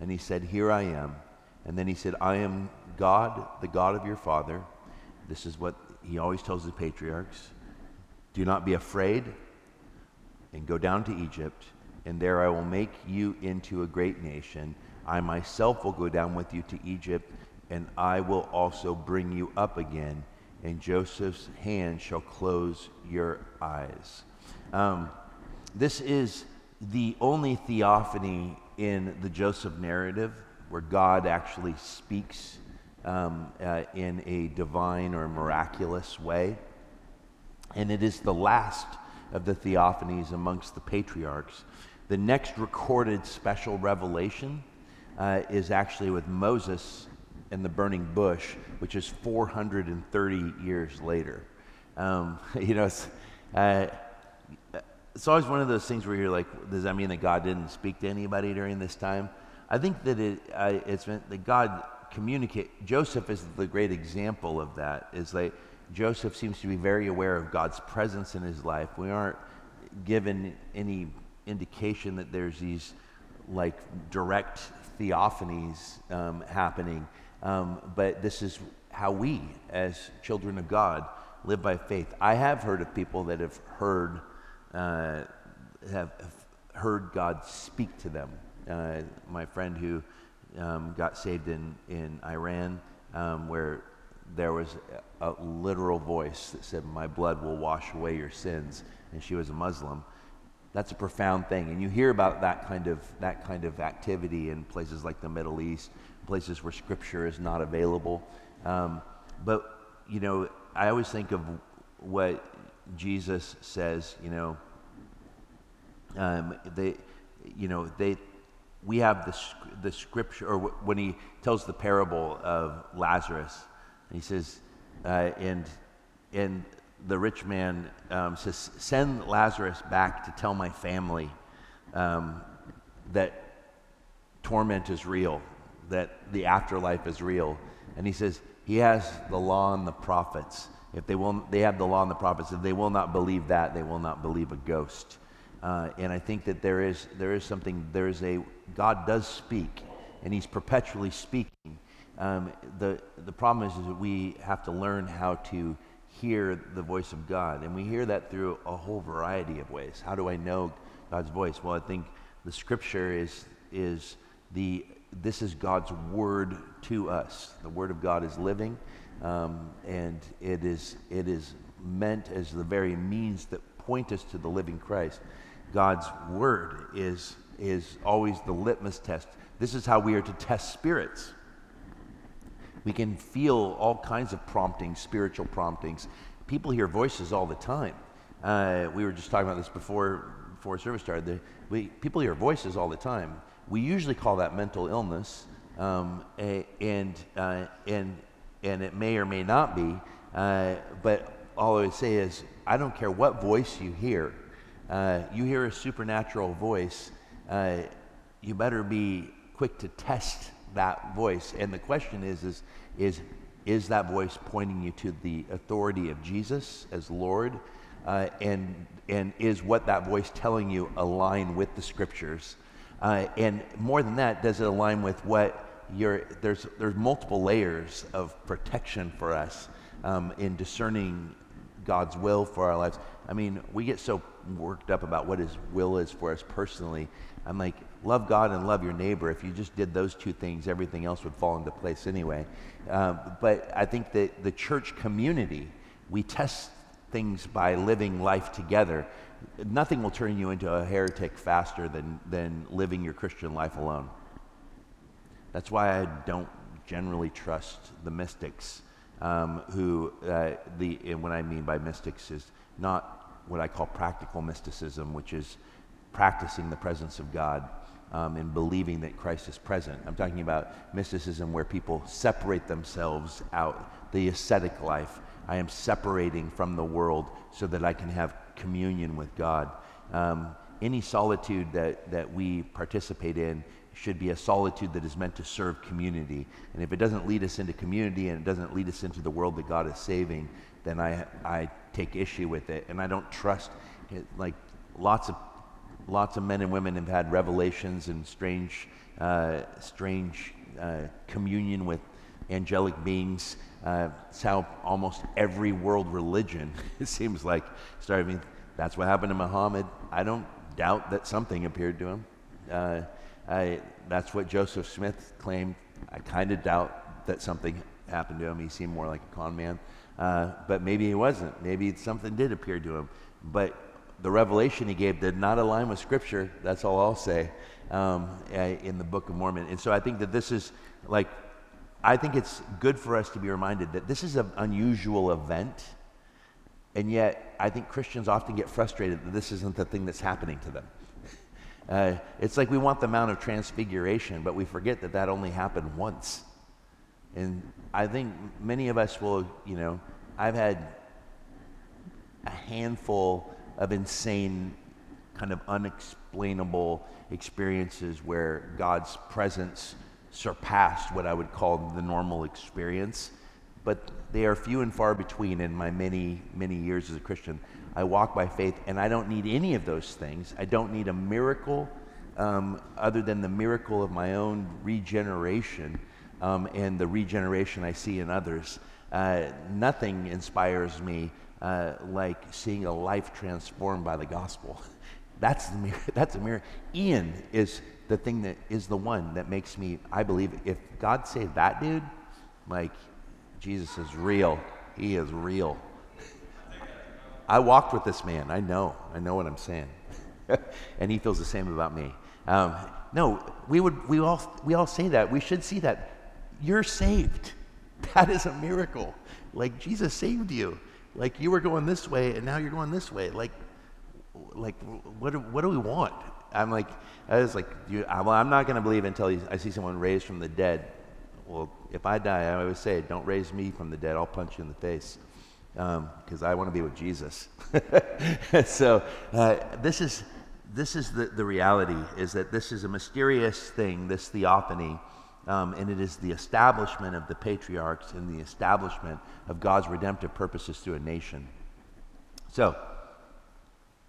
And he said, Here I am. And then he said, I am God, the God of your father. This is what he always tells the patriarchs Do not be afraid, and go down to Egypt, and there I will make you into a great nation. I myself will go down with you to Egypt, and I will also bring you up again, and Joseph's hand shall close your eyes. Um, this is the only theophany in the Joseph narrative where God actually speaks um, uh, in a divine or miraculous way. And it is the last of the theophanies amongst the patriarchs. The next recorded special revelation uh, is actually with Moses and the burning bush, which is 430 years later. Um, [laughs] you know, uh, it's always one of those things where you're like, does that mean that God didn't speak to anybody during this time? I think that it, it's meant that God communicate. Joseph is the great example of that. Is like Joseph seems to be very aware of God's presence in his life. We aren't given any indication that there's these like direct theophanies um, happening, um, but this is how we, as children of God, live by faith. I have heard of people that have heard uh, have heard God speak to them. Uh, my friend who um, got saved in in Iran, um, where there was a, literal voice that said, "My blood will wash away your sins," and she was a Muslim. That's a profound thing, and you hear about that kind of that kind of activity in places like the Middle East, places where Scripture is not available. Um, but you know, I always think of what Jesus says. You know, um, they, you know, they, we have the the Scripture, or when he tells the parable of Lazarus, he says, uh, and and the rich man um, says, Send Lazarus back to tell my family um, that torment is real, that the afterlife is real. And he says, He has the law and the prophets. If they, will, they have the law and the prophets, if they will not believe that, they will not believe a ghost. Uh, and I think that there is, there is something, there is a, God does speak, and He's perpetually speaking. Um, the, the problem is, is that we have to learn how to hear the voice of God. And we hear that through a whole variety of ways. How do I know God's voice? Well, I think the scripture is, is the, this is God's word to us. The word of God is living, um, and it is, it is meant as the very means that point us to the living Christ. God's word is, is always the litmus test. This is how we are to test spirits. We can feel all kinds of promptings, spiritual promptings. People hear voices all the time. Uh, we were just talking about this before before service started. The, we, people hear voices all the time. We usually call that mental illness, um, and uh, and and it may or may not be. Uh, but all I would say is, I don't care what voice you hear. Uh, you hear a supernatural voice, uh, you better be quick to test that voice. And the question is, is, is, is that voice pointing you to the authority of Jesus as Lord? Uh, and, and is what that voice telling you align with the scriptures? Uh, and more than that, does it align with what your, there's, there's multiple layers of protection for us um, in discerning God's will for our lives. I mean, we get so worked up about what His will is for us personally. I'm like, love God and love your neighbor. If you just did those two things, everything else would fall into place anyway. Um, but I think that the church community, we test things by living life together. Nothing will turn you into a heretic faster than, than living your Christian life alone. That's why I don't generally trust the mystics, um, who, uh, the, and what I mean by mystics is not what I call practical mysticism, which is practicing the presence of God um, and believing that Christ is present. I'm talking about mysticism where people separate themselves out, the ascetic life. I am separating from the world so that I can have communion with God. Um, any solitude that, that we participate in should be a solitude that is meant to serve community. And if it doesn't lead us into community and it doesn't lead us into the world that God is saving, then I, I take issue with it. And I don't trust it. Like lots of lots of men and women have had revelations and strange, uh, strange uh, communion with angelic beings. Uh, it's how almost every world religion, [laughs] it seems like, started. I mean, that's what happened to Muhammad. I don't doubt that something appeared to him. I, that's what Joseph Smith claimed. I kind of doubt that something happened to him. He seemed more like a con man. Uh, but maybe he wasn't. Maybe something did appear to him. But the revelation he gave did not align with Scripture. That's all I'll say um, in the Book of Mormon. And so I think that this is like, I think it's good for us to be reminded that this is an unusual event. And yet, I think Christians often get frustrated that this isn't the thing that's happening to them. Uh, it's like we want the Mount of Transfiguration, but we forget that that only happened once. And I think many of us will, you know, I've had a handful of insane, kind of unexplainable experiences where God's presence surpassed what I would call the normal experience. but they are few and far between in my many, many years as a Christian. I walk by faith, and I don't need any of those things. I don't need a miracle um, other than the miracle of my own regeneration um, and the regeneration I see in others. Uh, nothing inspires me uh, like seeing a life transformed by the gospel. [laughs] That's the mirror. [laughs] That's a mirror. Ian is the thing that is the one that makes me. I believe if God saved that dude, like Jesus is real. He is real. I walked with this man. I know. I know what I'm saying, [laughs] and he feels the same about me. Um, no, we would. We all. We all say that. We should see that. You're saved. [laughs] That is a miracle. Like Jesus saved you. Like you were going this way, and now you're going this way. Like like, what, what do we want? I'm like, I was like, you, I, well, I'm not going to believe until I see someone raised from the dead. Well, if I die, I always say, don't raise me from the dead. I'll punch you in the face because um, I want to be with Jesus. [laughs] so uh, this is this is the, the reality is that this is a mysterious thing, this theophany, um, and it is the establishment of the patriarchs and the establishment of God's redemptive purposes through a nation. So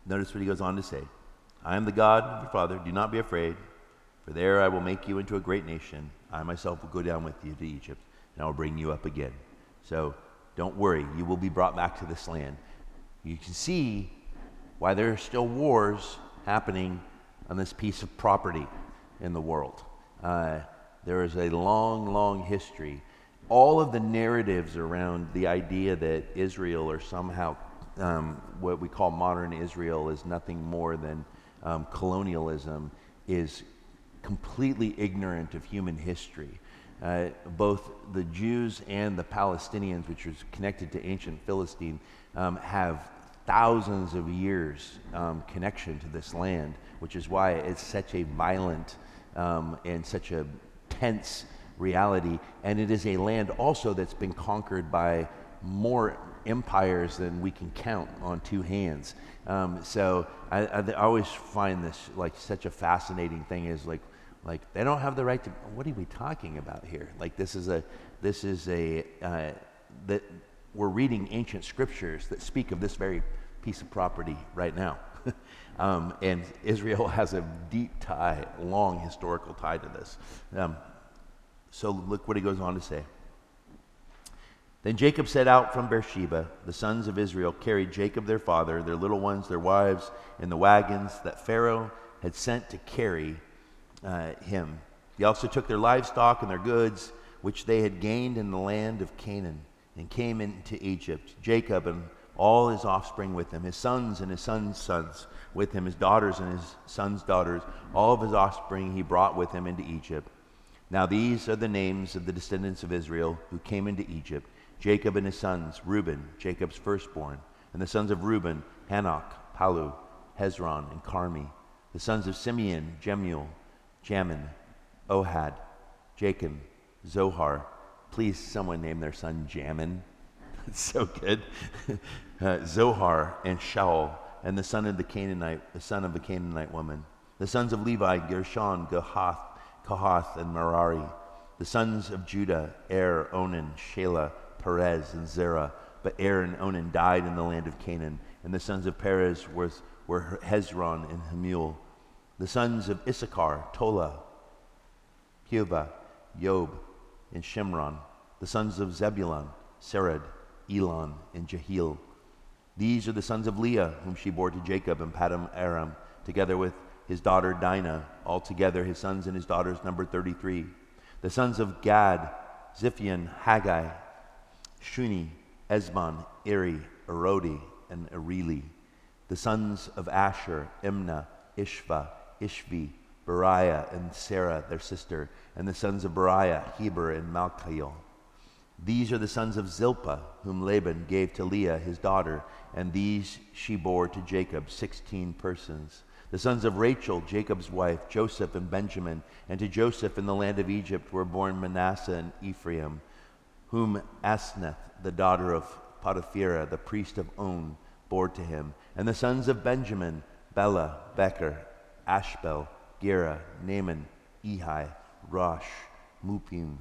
Notice what he goes on to say I am the God of your father. Do not be afraid, for there I will make you into a great nation. I myself will go down with you to Egypt, and I will bring you up again. So don't worry, you will be brought back to this land. You can see why there are still wars happening on this piece of property in the world. Uh, there is a long, long history. All of the narratives around the idea that Israel or somehow um, what we call modern Israel is nothing more than um, colonialism, is completely ignorant of human history. Uh, both the Jews and the Palestinians, which is connected to ancient Philistine, um, have thousands of years um, connection to this land, which is why it's such a violent um, and such a tense reality. And it is a land also that's been conquered by more empires than we can count on two hands. Um, so I, I, I, always find this like such a fascinating thing is like, like they don't have the right to, what are we talking about here? Like this is a, this is a, uh, that we're reading ancient scriptures that speak of this very piece of property right now. [laughs] um, and Israel has a deep tie, long historical tie to this. Um, so look what he goes on to say. Then Jacob set out from Beersheba. The sons of Israel carried Jacob their father, their little ones, their wives, in the wagons that Pharaoh had sent to carry uh, him. He also took their livestock and their goods, which they had gained in the land of Canaan, and came into Egypt. Jacob and all his offspring with him, his sons and his sons' sons with him, his daughters and his sons' daughters, all of his offspring he brought with him into Egypt. Now these are the names of the descendants of Israel who came into Egypt Jacob and his sons, Reuben, Jacob's firstborn, and the sons of Reuben, Hanoch, Pallu, Hezron, and Carmi. The sons of Simeon, Jemuel, Jamin, Ohad, Jachin, Zohar. Please, someone name their son Jamin. [laughs] It's so good. [laughs] uh, Zohar and Shaul, and the son of the Canaanite, the son of a Canaanite woman. The sons of Levi, Gershon, Gahath, Kohath, and Merari. The sons of Judah, Er, Onan, Shelah, Perez and Zerah. But Er and Onan died in the land of Canaan, and the sons of Perez were, were Hezron and Hamul. The sons of Issachar, Tola, Puvah, Job, and Shimron. The sons of Zebulun, Sered, Elon, and Jehiel. These are the sons of Leah, whom she bore to Jacob and Paddan Aram, together with his daughter Dinah. Altogether, his sons and his daughters numbered 33. The sons of Gad, Ziphion, Haggai, Shuni, Ezbon, Eri, Arodi, and Areli. The sons of Asher, Imnah, Ishvah, Ishvi, Beriah, and Sarah, their sister, and the sons of Beriah, Heber, and Malchiel. These are the sons of Zilpah, whom Laban gave to Leah, his daughter, and these she bore to Jacob, sixteen persons. The sons of Rachel, Jacob's wife, Joseph and Benjamin, and to Joseph in the land of Egypt were born Manasseh and Ephraim whom Asenath, the daughter of Potiphera, the priest of On, bore to him. And the sons of Benjamin, Bela, Becher, Ashbel, Gera, Naaman, Ehi, Rosh, Muppim,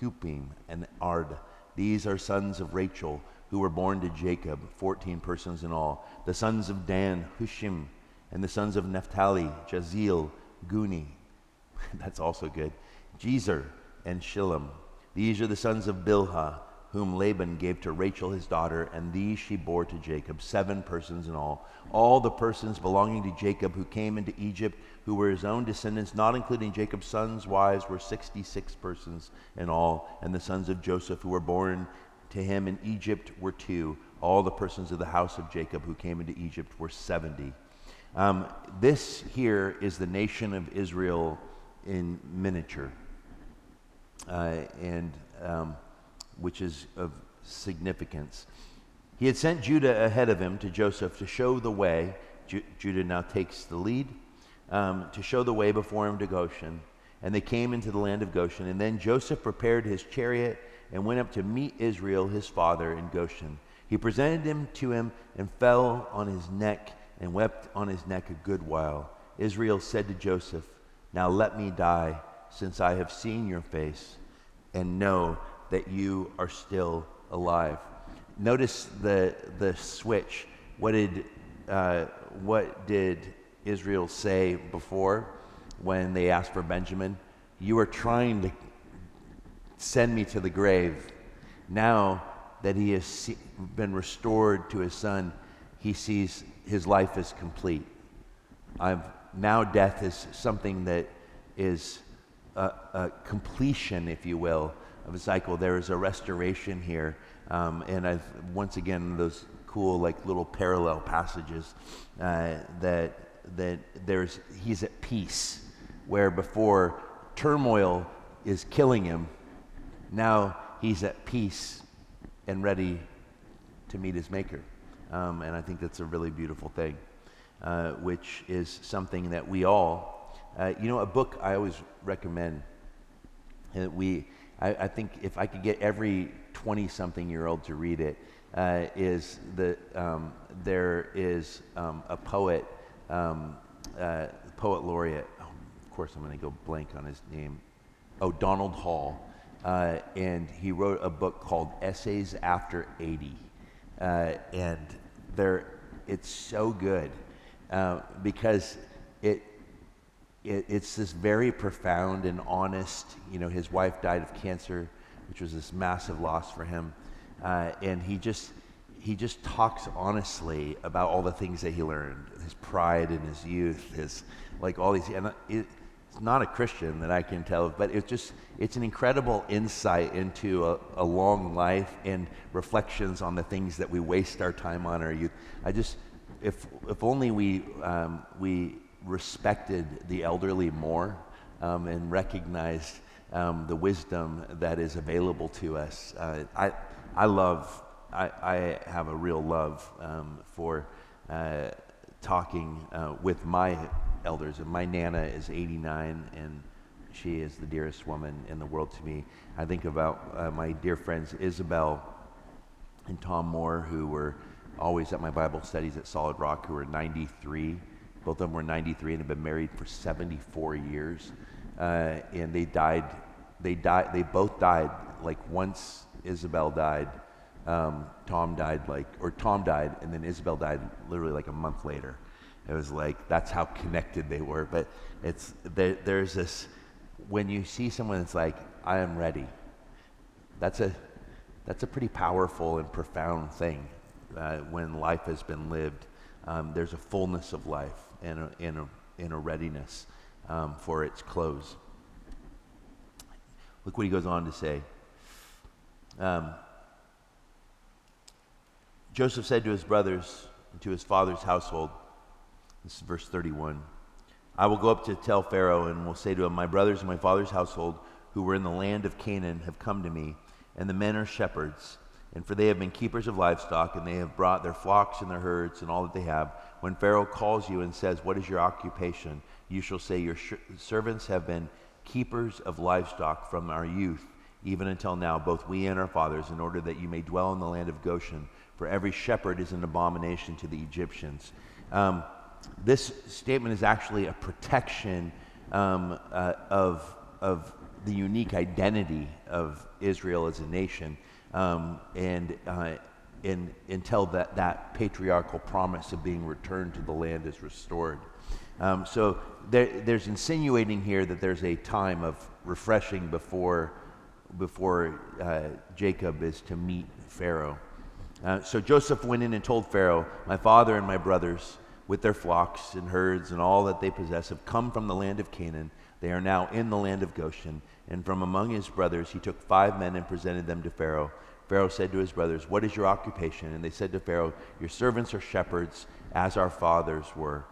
Huppim, and Ard. These are sons of Rachel, who were born to Jacob, 14 persons in all. The sons of Dan, Hushim, and the sons of Naphtali, Jahzeel, Guni. [laughs] That's also good. Jezer and Shillem. These are the sons of Bilhah whom Laban gave to Rachel his daughter, and these she bore to Jacob, seven persons in all. All the persons belonging to Jacob who came into Egypt, who were his own descendants, not including Jacob's sons' wives, were 66 persons in all. And the sons of Joseph who were born to him in Egypt were two. All the persons of the house of Jacob who came into Egypt were 70. Um, this here is the nation of Israel in miniature. Uh, and. Um, which is of significance. He had sent Judah ahead of him to Joseph to show the way. Ju- Judah now takes the lead um, to show the way before him to Goshen. And they came into the land of Goshen. And then Joseph prepared his chariot and went up to meet Israel, his father, in Goshen. He presented him to him and fell on his neck and wept on his neck a good while. Israel said to Joseph, Now let me die, since I have seen your face, and know that you are still alive. Notice the, the switch. What did, uh, what did Israel say before when they asked for Benjamin? You are trying to send me to the grave. Now that he has been restored to his son, he sees his life is complete. I've, now death is something that is a, a completion, if you will, of a cycle. There is a restoration here. Um, and I've, once again, those cool, like little parallel passages uh, that, that there's, he's at peace, where before turmoil is killing him, now he's at peace and ready to meet his maker. Um, and I think that's a really beautiful thing, uh, which is something that we all, uh, you know, a book I always recommend that we, I, I think if I could get every 20 something year old to read it, uh, is that um, there is um, a poet, um, uh, poet laureate. Oh, of course, I'm going to go blank on his name. Oh, Donald Hall. Uh, and he wrote a book called Essays After 80. Uh, and there, it's so good uh, because it it, it's this very profound and honest. You know, his wife died of cancer, which was this massive loss for him, uh, and he just he just talks honestly about all the things that he learned, his pride in his youth, his like all these. And it, it's not a Christian that I can tell, but it's just it's an incredible insight into a, a long life and reflections on the things that we waste our time on our youth. I just if if only we um, we respected the elderly more um, and recognized um, the wisdom that is available to us. Uh, I, I love, I, I, have a real love um, for uh, talking uh, with my elders. And my Nana is 89, and she is the dearest woman in the world to me. I think about uh, my dear friends Isabel and Tom Moore, who were always at my Bible studies at Solid Rock, who were 93 both of them were 93 and have been married for 74 years. Uh, and they died, they died, they both died like once Isabel died, um, Tom died like, or Tom died and then Isabel died literally like a month later. It was like, that's how connected they were. But it's, there, there's this, when you see someone that's like, I am ready, that's a, that's a pretty powerful and profound thing uh, when life has been lived. Um, there's a fullness of life and a, a, a readiness um, for its close. Look what he goes on to say. Um, Joseph said to his brothers and to his father's household, this is verse 31, I will go up to tell Pharaoh and will say to him, My brothers and my father's household who were in the land of Canaan have come to me, and the men are shepherds. And for they have been keepers of livestock, and they have brought their flocks and their herds and all that they have. When Pharaoh calls you and says, What is your occupation? you shall say, Your sh- servants have been keepers of livestock from our youth, even until now, both we and our fathers, in order that you may dwell in the land of Goshen. For every shepherd is an abomination to the Egyptians. Um, this statement is actually a protection um, uh, of, of the unique identity of Israel as a nation. Um, and, uh, and until that, that patriarchal promise of being returned to the land is restored. Um, so there, there's insinuating here that there's a time of refreshing before, before uh, Jacob is to meet Pharaoh. Uh, so Joseph went in and told Pharaoh, My father and my brothers, with their flocks and herds and all that they possess, have come from the land of Canaan. They are now in the land of Goshen. And from among his brothers, he took five men and presented them to Pharaoh. Pharaoh said to his brothers, What is your occupation? And they said to Pharaoh, Your servants are shepherds, as our fathers were.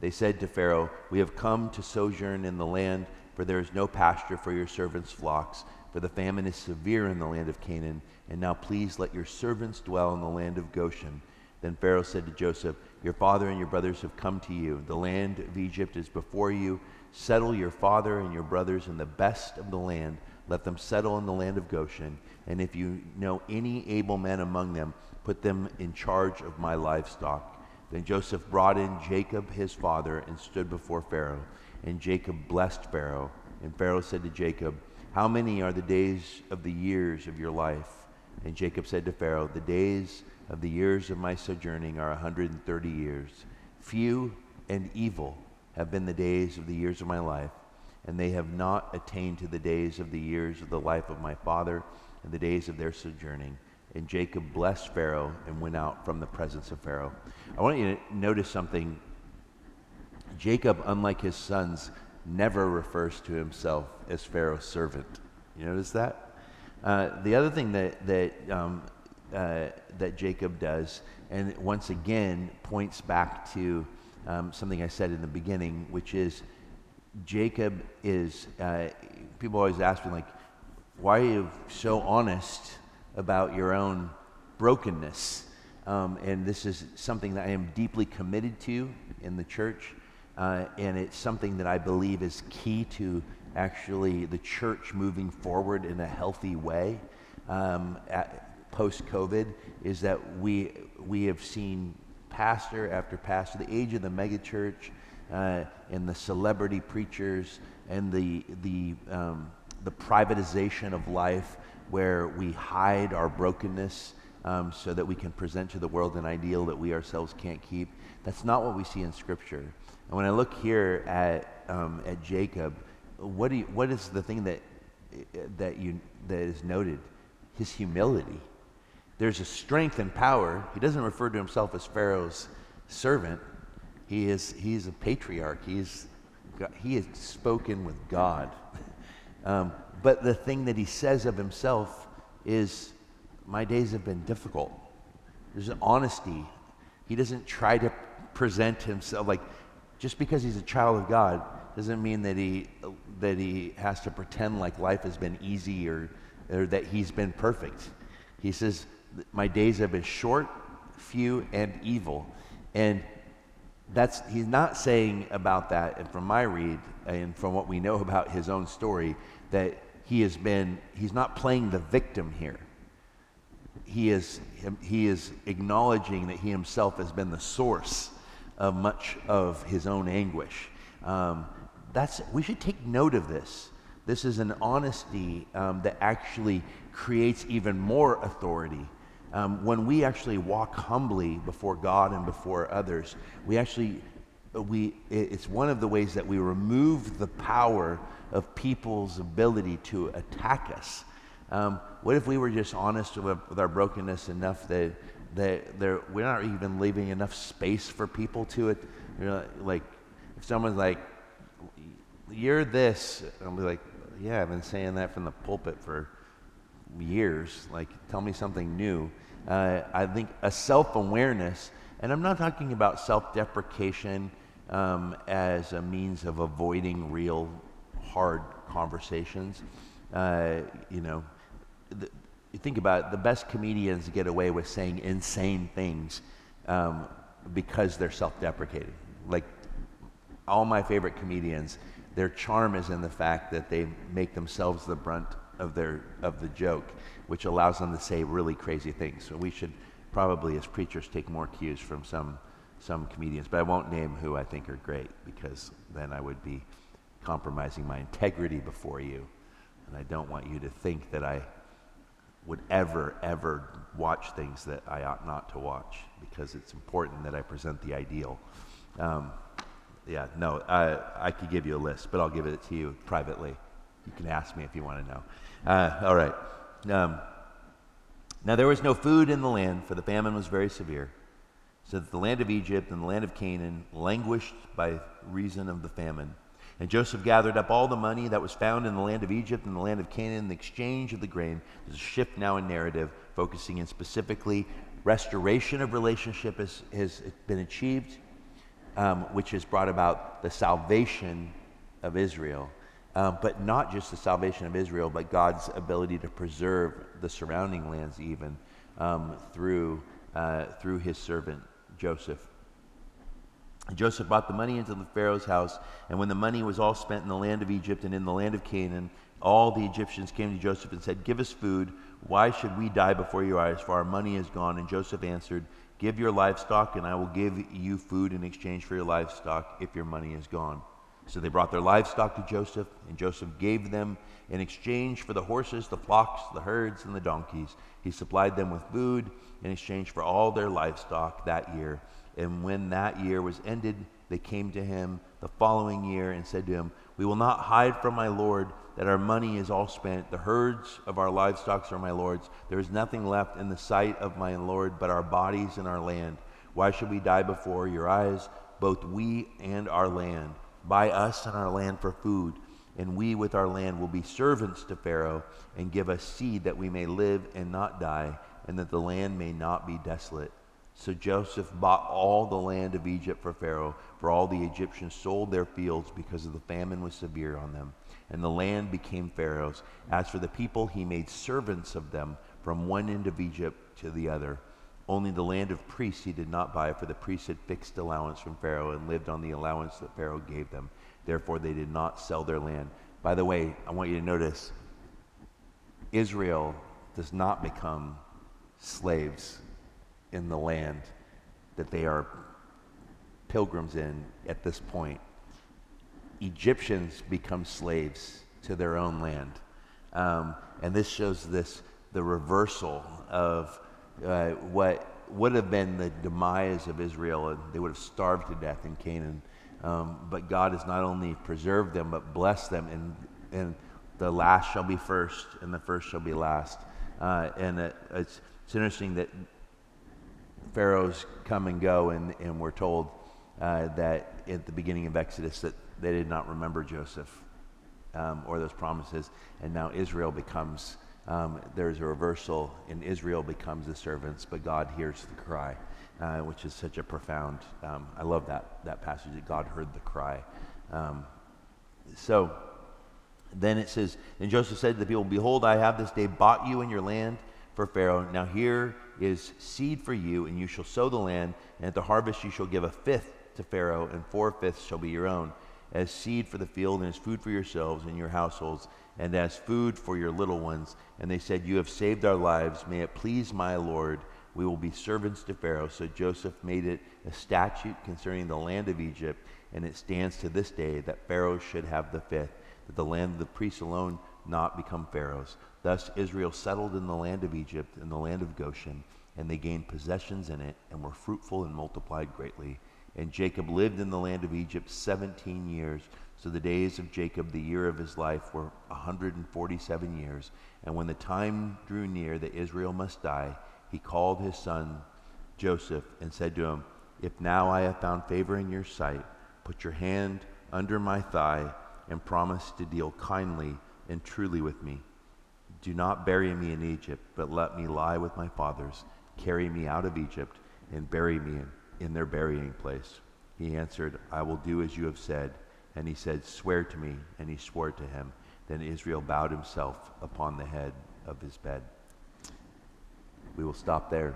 They said to Pharaoh, We have come to sojourn in the land, for there is no pasture for your servants' flocks, for the famine is severe in the land of Canaan. And now please let your servants dwell in the land of Goshen. Then Pharaoh said to Joseph, Your father and your brothers have come to you. The land of Egypt is before you. Settle your father and your brothers in the best of the land. Let them settle in the land of Goshen. And if you know any able men among them, put them in charge of my livestock. Then Joseph brought in Jacob his father and stood before Pharaoh. And Jacob blessed Pharaoh. And Pharaoh said to Jacob, How many are the days of the years of your life? And Jacob said to Pharaoh, The days of the years of my sojourning are a 130 years. Few and evil have been the days of the years of my life, and they have not attained to the days of the years of the life of my father and the days of their sojourning. And Jacob blessed Pharaoh and went out from the presence of Pharaoh. I want you to notice something. Jacob, unlike his sons, never refers to himself as Pharaoh's servant. You notice that? Uh, the other thing that, that, um, uh, that Jacob does, and once again points back to um, something I said in the beginning, which is Jacob is, uh, people always ask me, like, why are you so honest about your own brokenness. Um, and this is something that I am deeply committed to in the church. Uh, and it's something that I believe is key to actually the church moving forward in a healthy way um, post COVID is that we, we have seen pastor after pastor, the age of the megachurch uh, and the celebrity preachers and the, the, um, the privatization of life where we hide our brokenness um, so that we can present to the world an ideal that we ourselves can't keep. That's not what we see in Scripture. And when I look here at, um, at Jacob, what, you, what is the thing that, that, you, that is noted? His humility. There's a strength and power. He doesn't refer to himself as Pharaoh's servant. He is he's a patriarch. He's, he has spoken with God. [laughs] Um, but the thing that he says of himself is, My days have been difficult. There's an honesty. He doesn't try to present himself like just because he's a child of God doesn't mean that he that he has to pretend like life has been easy or or that he's been perfect. He says, "My days have been short, few, and evil," and that's he's not saying about that. And from my read and from what we know [laughs] about his own story, that he has been, he's not playing the victim here. He is, he is acknowledging that he himself has been the source of much of his own anguish. Um, that's, we should take note of this. This is an honesty um, that actually creates even more authority. Um, when we actually walk humbly before God and before others, we actually, we, it's one of the ways that we remove the power of people's ability to attack us. Um, what if we were just honest with, with our brokenness enough that, that we're not even leaving enough space for people to it? You know, like, if someone's like, you're this, I'll be like, yeah, I've been saying that from the pulpit for years. Like, tell me something new. Uh, I think a self awareness, and I'm not talking about self deprecation um, as a means of avoiding real hard conversations. Uh, you know, the, think about it, the best comedians get away with saying insane things um, because they're self-deprecating. Like all my favorite comedians, their charm is in the fact that they make themselves the brunt of their of the joke, which allows them to say really crazy things. So we should probably, as preachers, take more cues from some some comedians. But I won't name who I think are great because then I would be compromising my integrity before you. And I don't want you to think that I would ever, ever watch things that I ought not to watch because it's important that I present the ideal. Um, yeah, no, I, I could give you a list, but I'll give it to you privately. You can ask me if you want to know. Uh, all right. Um, now there was no food in the land, for the famine was very severe, so that the land of Egypt and the land of Canaan languished by reason of the famine. And Joseph gathered up all the money that was found in the land of Egypt and the land of Canaan in the exchange of the grain. There's a shift now in narrative, focusing in specifically restoration of relationship has, has been achieved, um, which has brought about the salvation of Israel. Um, but not just the salvation of Israel, but God's ability to preserve the surrounding lands even um, through, uh, through his servant Joseph. Joseph brought the money into the Pharaoh's house, and when the money was all spent in the land of Egypt and in the land of Canaan, all the Egyptians came to Joseph and said, Give us food. Why should we die before your eyes? For our money is gone. And Joseph answered, Give your livestock, and I will give you food in exchange for your livestock if your money is gone. So they brought their livestock to Joseph, and Joseph gave them in exchange for the horses, the flocks, the herds, and the donkeys. He supplied them with food in exchange for all their livestock that year. And when that year was ended, they came to him the following year and said to him, We will not hide from my Lord that our money is all spent. The herds of our livestock are my Lord's. There is nothing left in the sight of my Lord but our bodies and our land. Why should we die before your eyes, both we and our land? Buy us and our land for food, and we with our land will be servants to Pharaoh, and give us seed that we may live and not die, and that the land may not be desolate. So Joseph bought all the land of Egypt for Pharaoh, for all the Egyptians sold their fields because of the famine was severe on them. And the land became Pharaoh's. As for the people, he made servants of them from one end of Egypt to the other. Only the land of priests he did not buy, for the priests had fixed allowance from Pharaoh and lived on the allowance that Pharaoh gave them. Therefore, they did not sell their land. By the way, I want you to notice Israel does not become slaves in the land that they are pilgrims in at this point. Egyptians become slaves to their own land. Um, and this shows this the reversal of uh, what would have been the demise of Israel, and they would have starved to death in Canaan. Um, but God has not only preserved them, but blessed them, and, and the last shall be first, and the first shall be last. Uh, and it, it's, it's interesting that pharaohs come and go, and, and we're told uh, that at the beginning of Exodus that they did not remember Joseph um, or those promises, and now Israel becomes. Um, there's a reversal, and Israel becomes the servants, but God hears the cry, uh, which is such a profound. Um, I love that that passage that God heard the cry. Um, so then it says, and Joseph said to the people, "Behold, I have this day bought you and your land for Pharaoh. Now here is seed for you, and you shall sow the land, and at the harvest you shall give a fifth to Pharaoh, and four fifths shall be your own, as seed for the field, and as food for yourselves and your households, and as food for your little ones. And they said, You have saved our lives. May it please my Lord. We will be servants to Pharaoh. So Joseph made it a statute concerning the land of Egypt, and it stands to this day that Pharaoh should have the fifth, that the land of the priests alone not become Pharaoh's. Thus Israel settled in the land of Egypt, in the land of Goshen, and they gained possessions in it, and were fruitful and multiplied greatly. And Jacob lived in the land of Egypt seventeen years. So the days of Jacob, the year of his life, were a 147 years. And when the time drew near that Israel must die, he called his son Joseph and said to him, If now I have found favor in your sight, put your hand under my thigh and promise to deal kindly and truly with me do not bury me in Egypt, but let me lie with my fathers. Carry me out of Egypt and bury me in, in their burying place. He answered, I will do as you have said. And he said, Swear to me. And he swore to him. Then Israel bowed himself upon the head of his bed. We will stop there.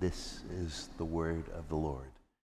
This is the word of the Lord.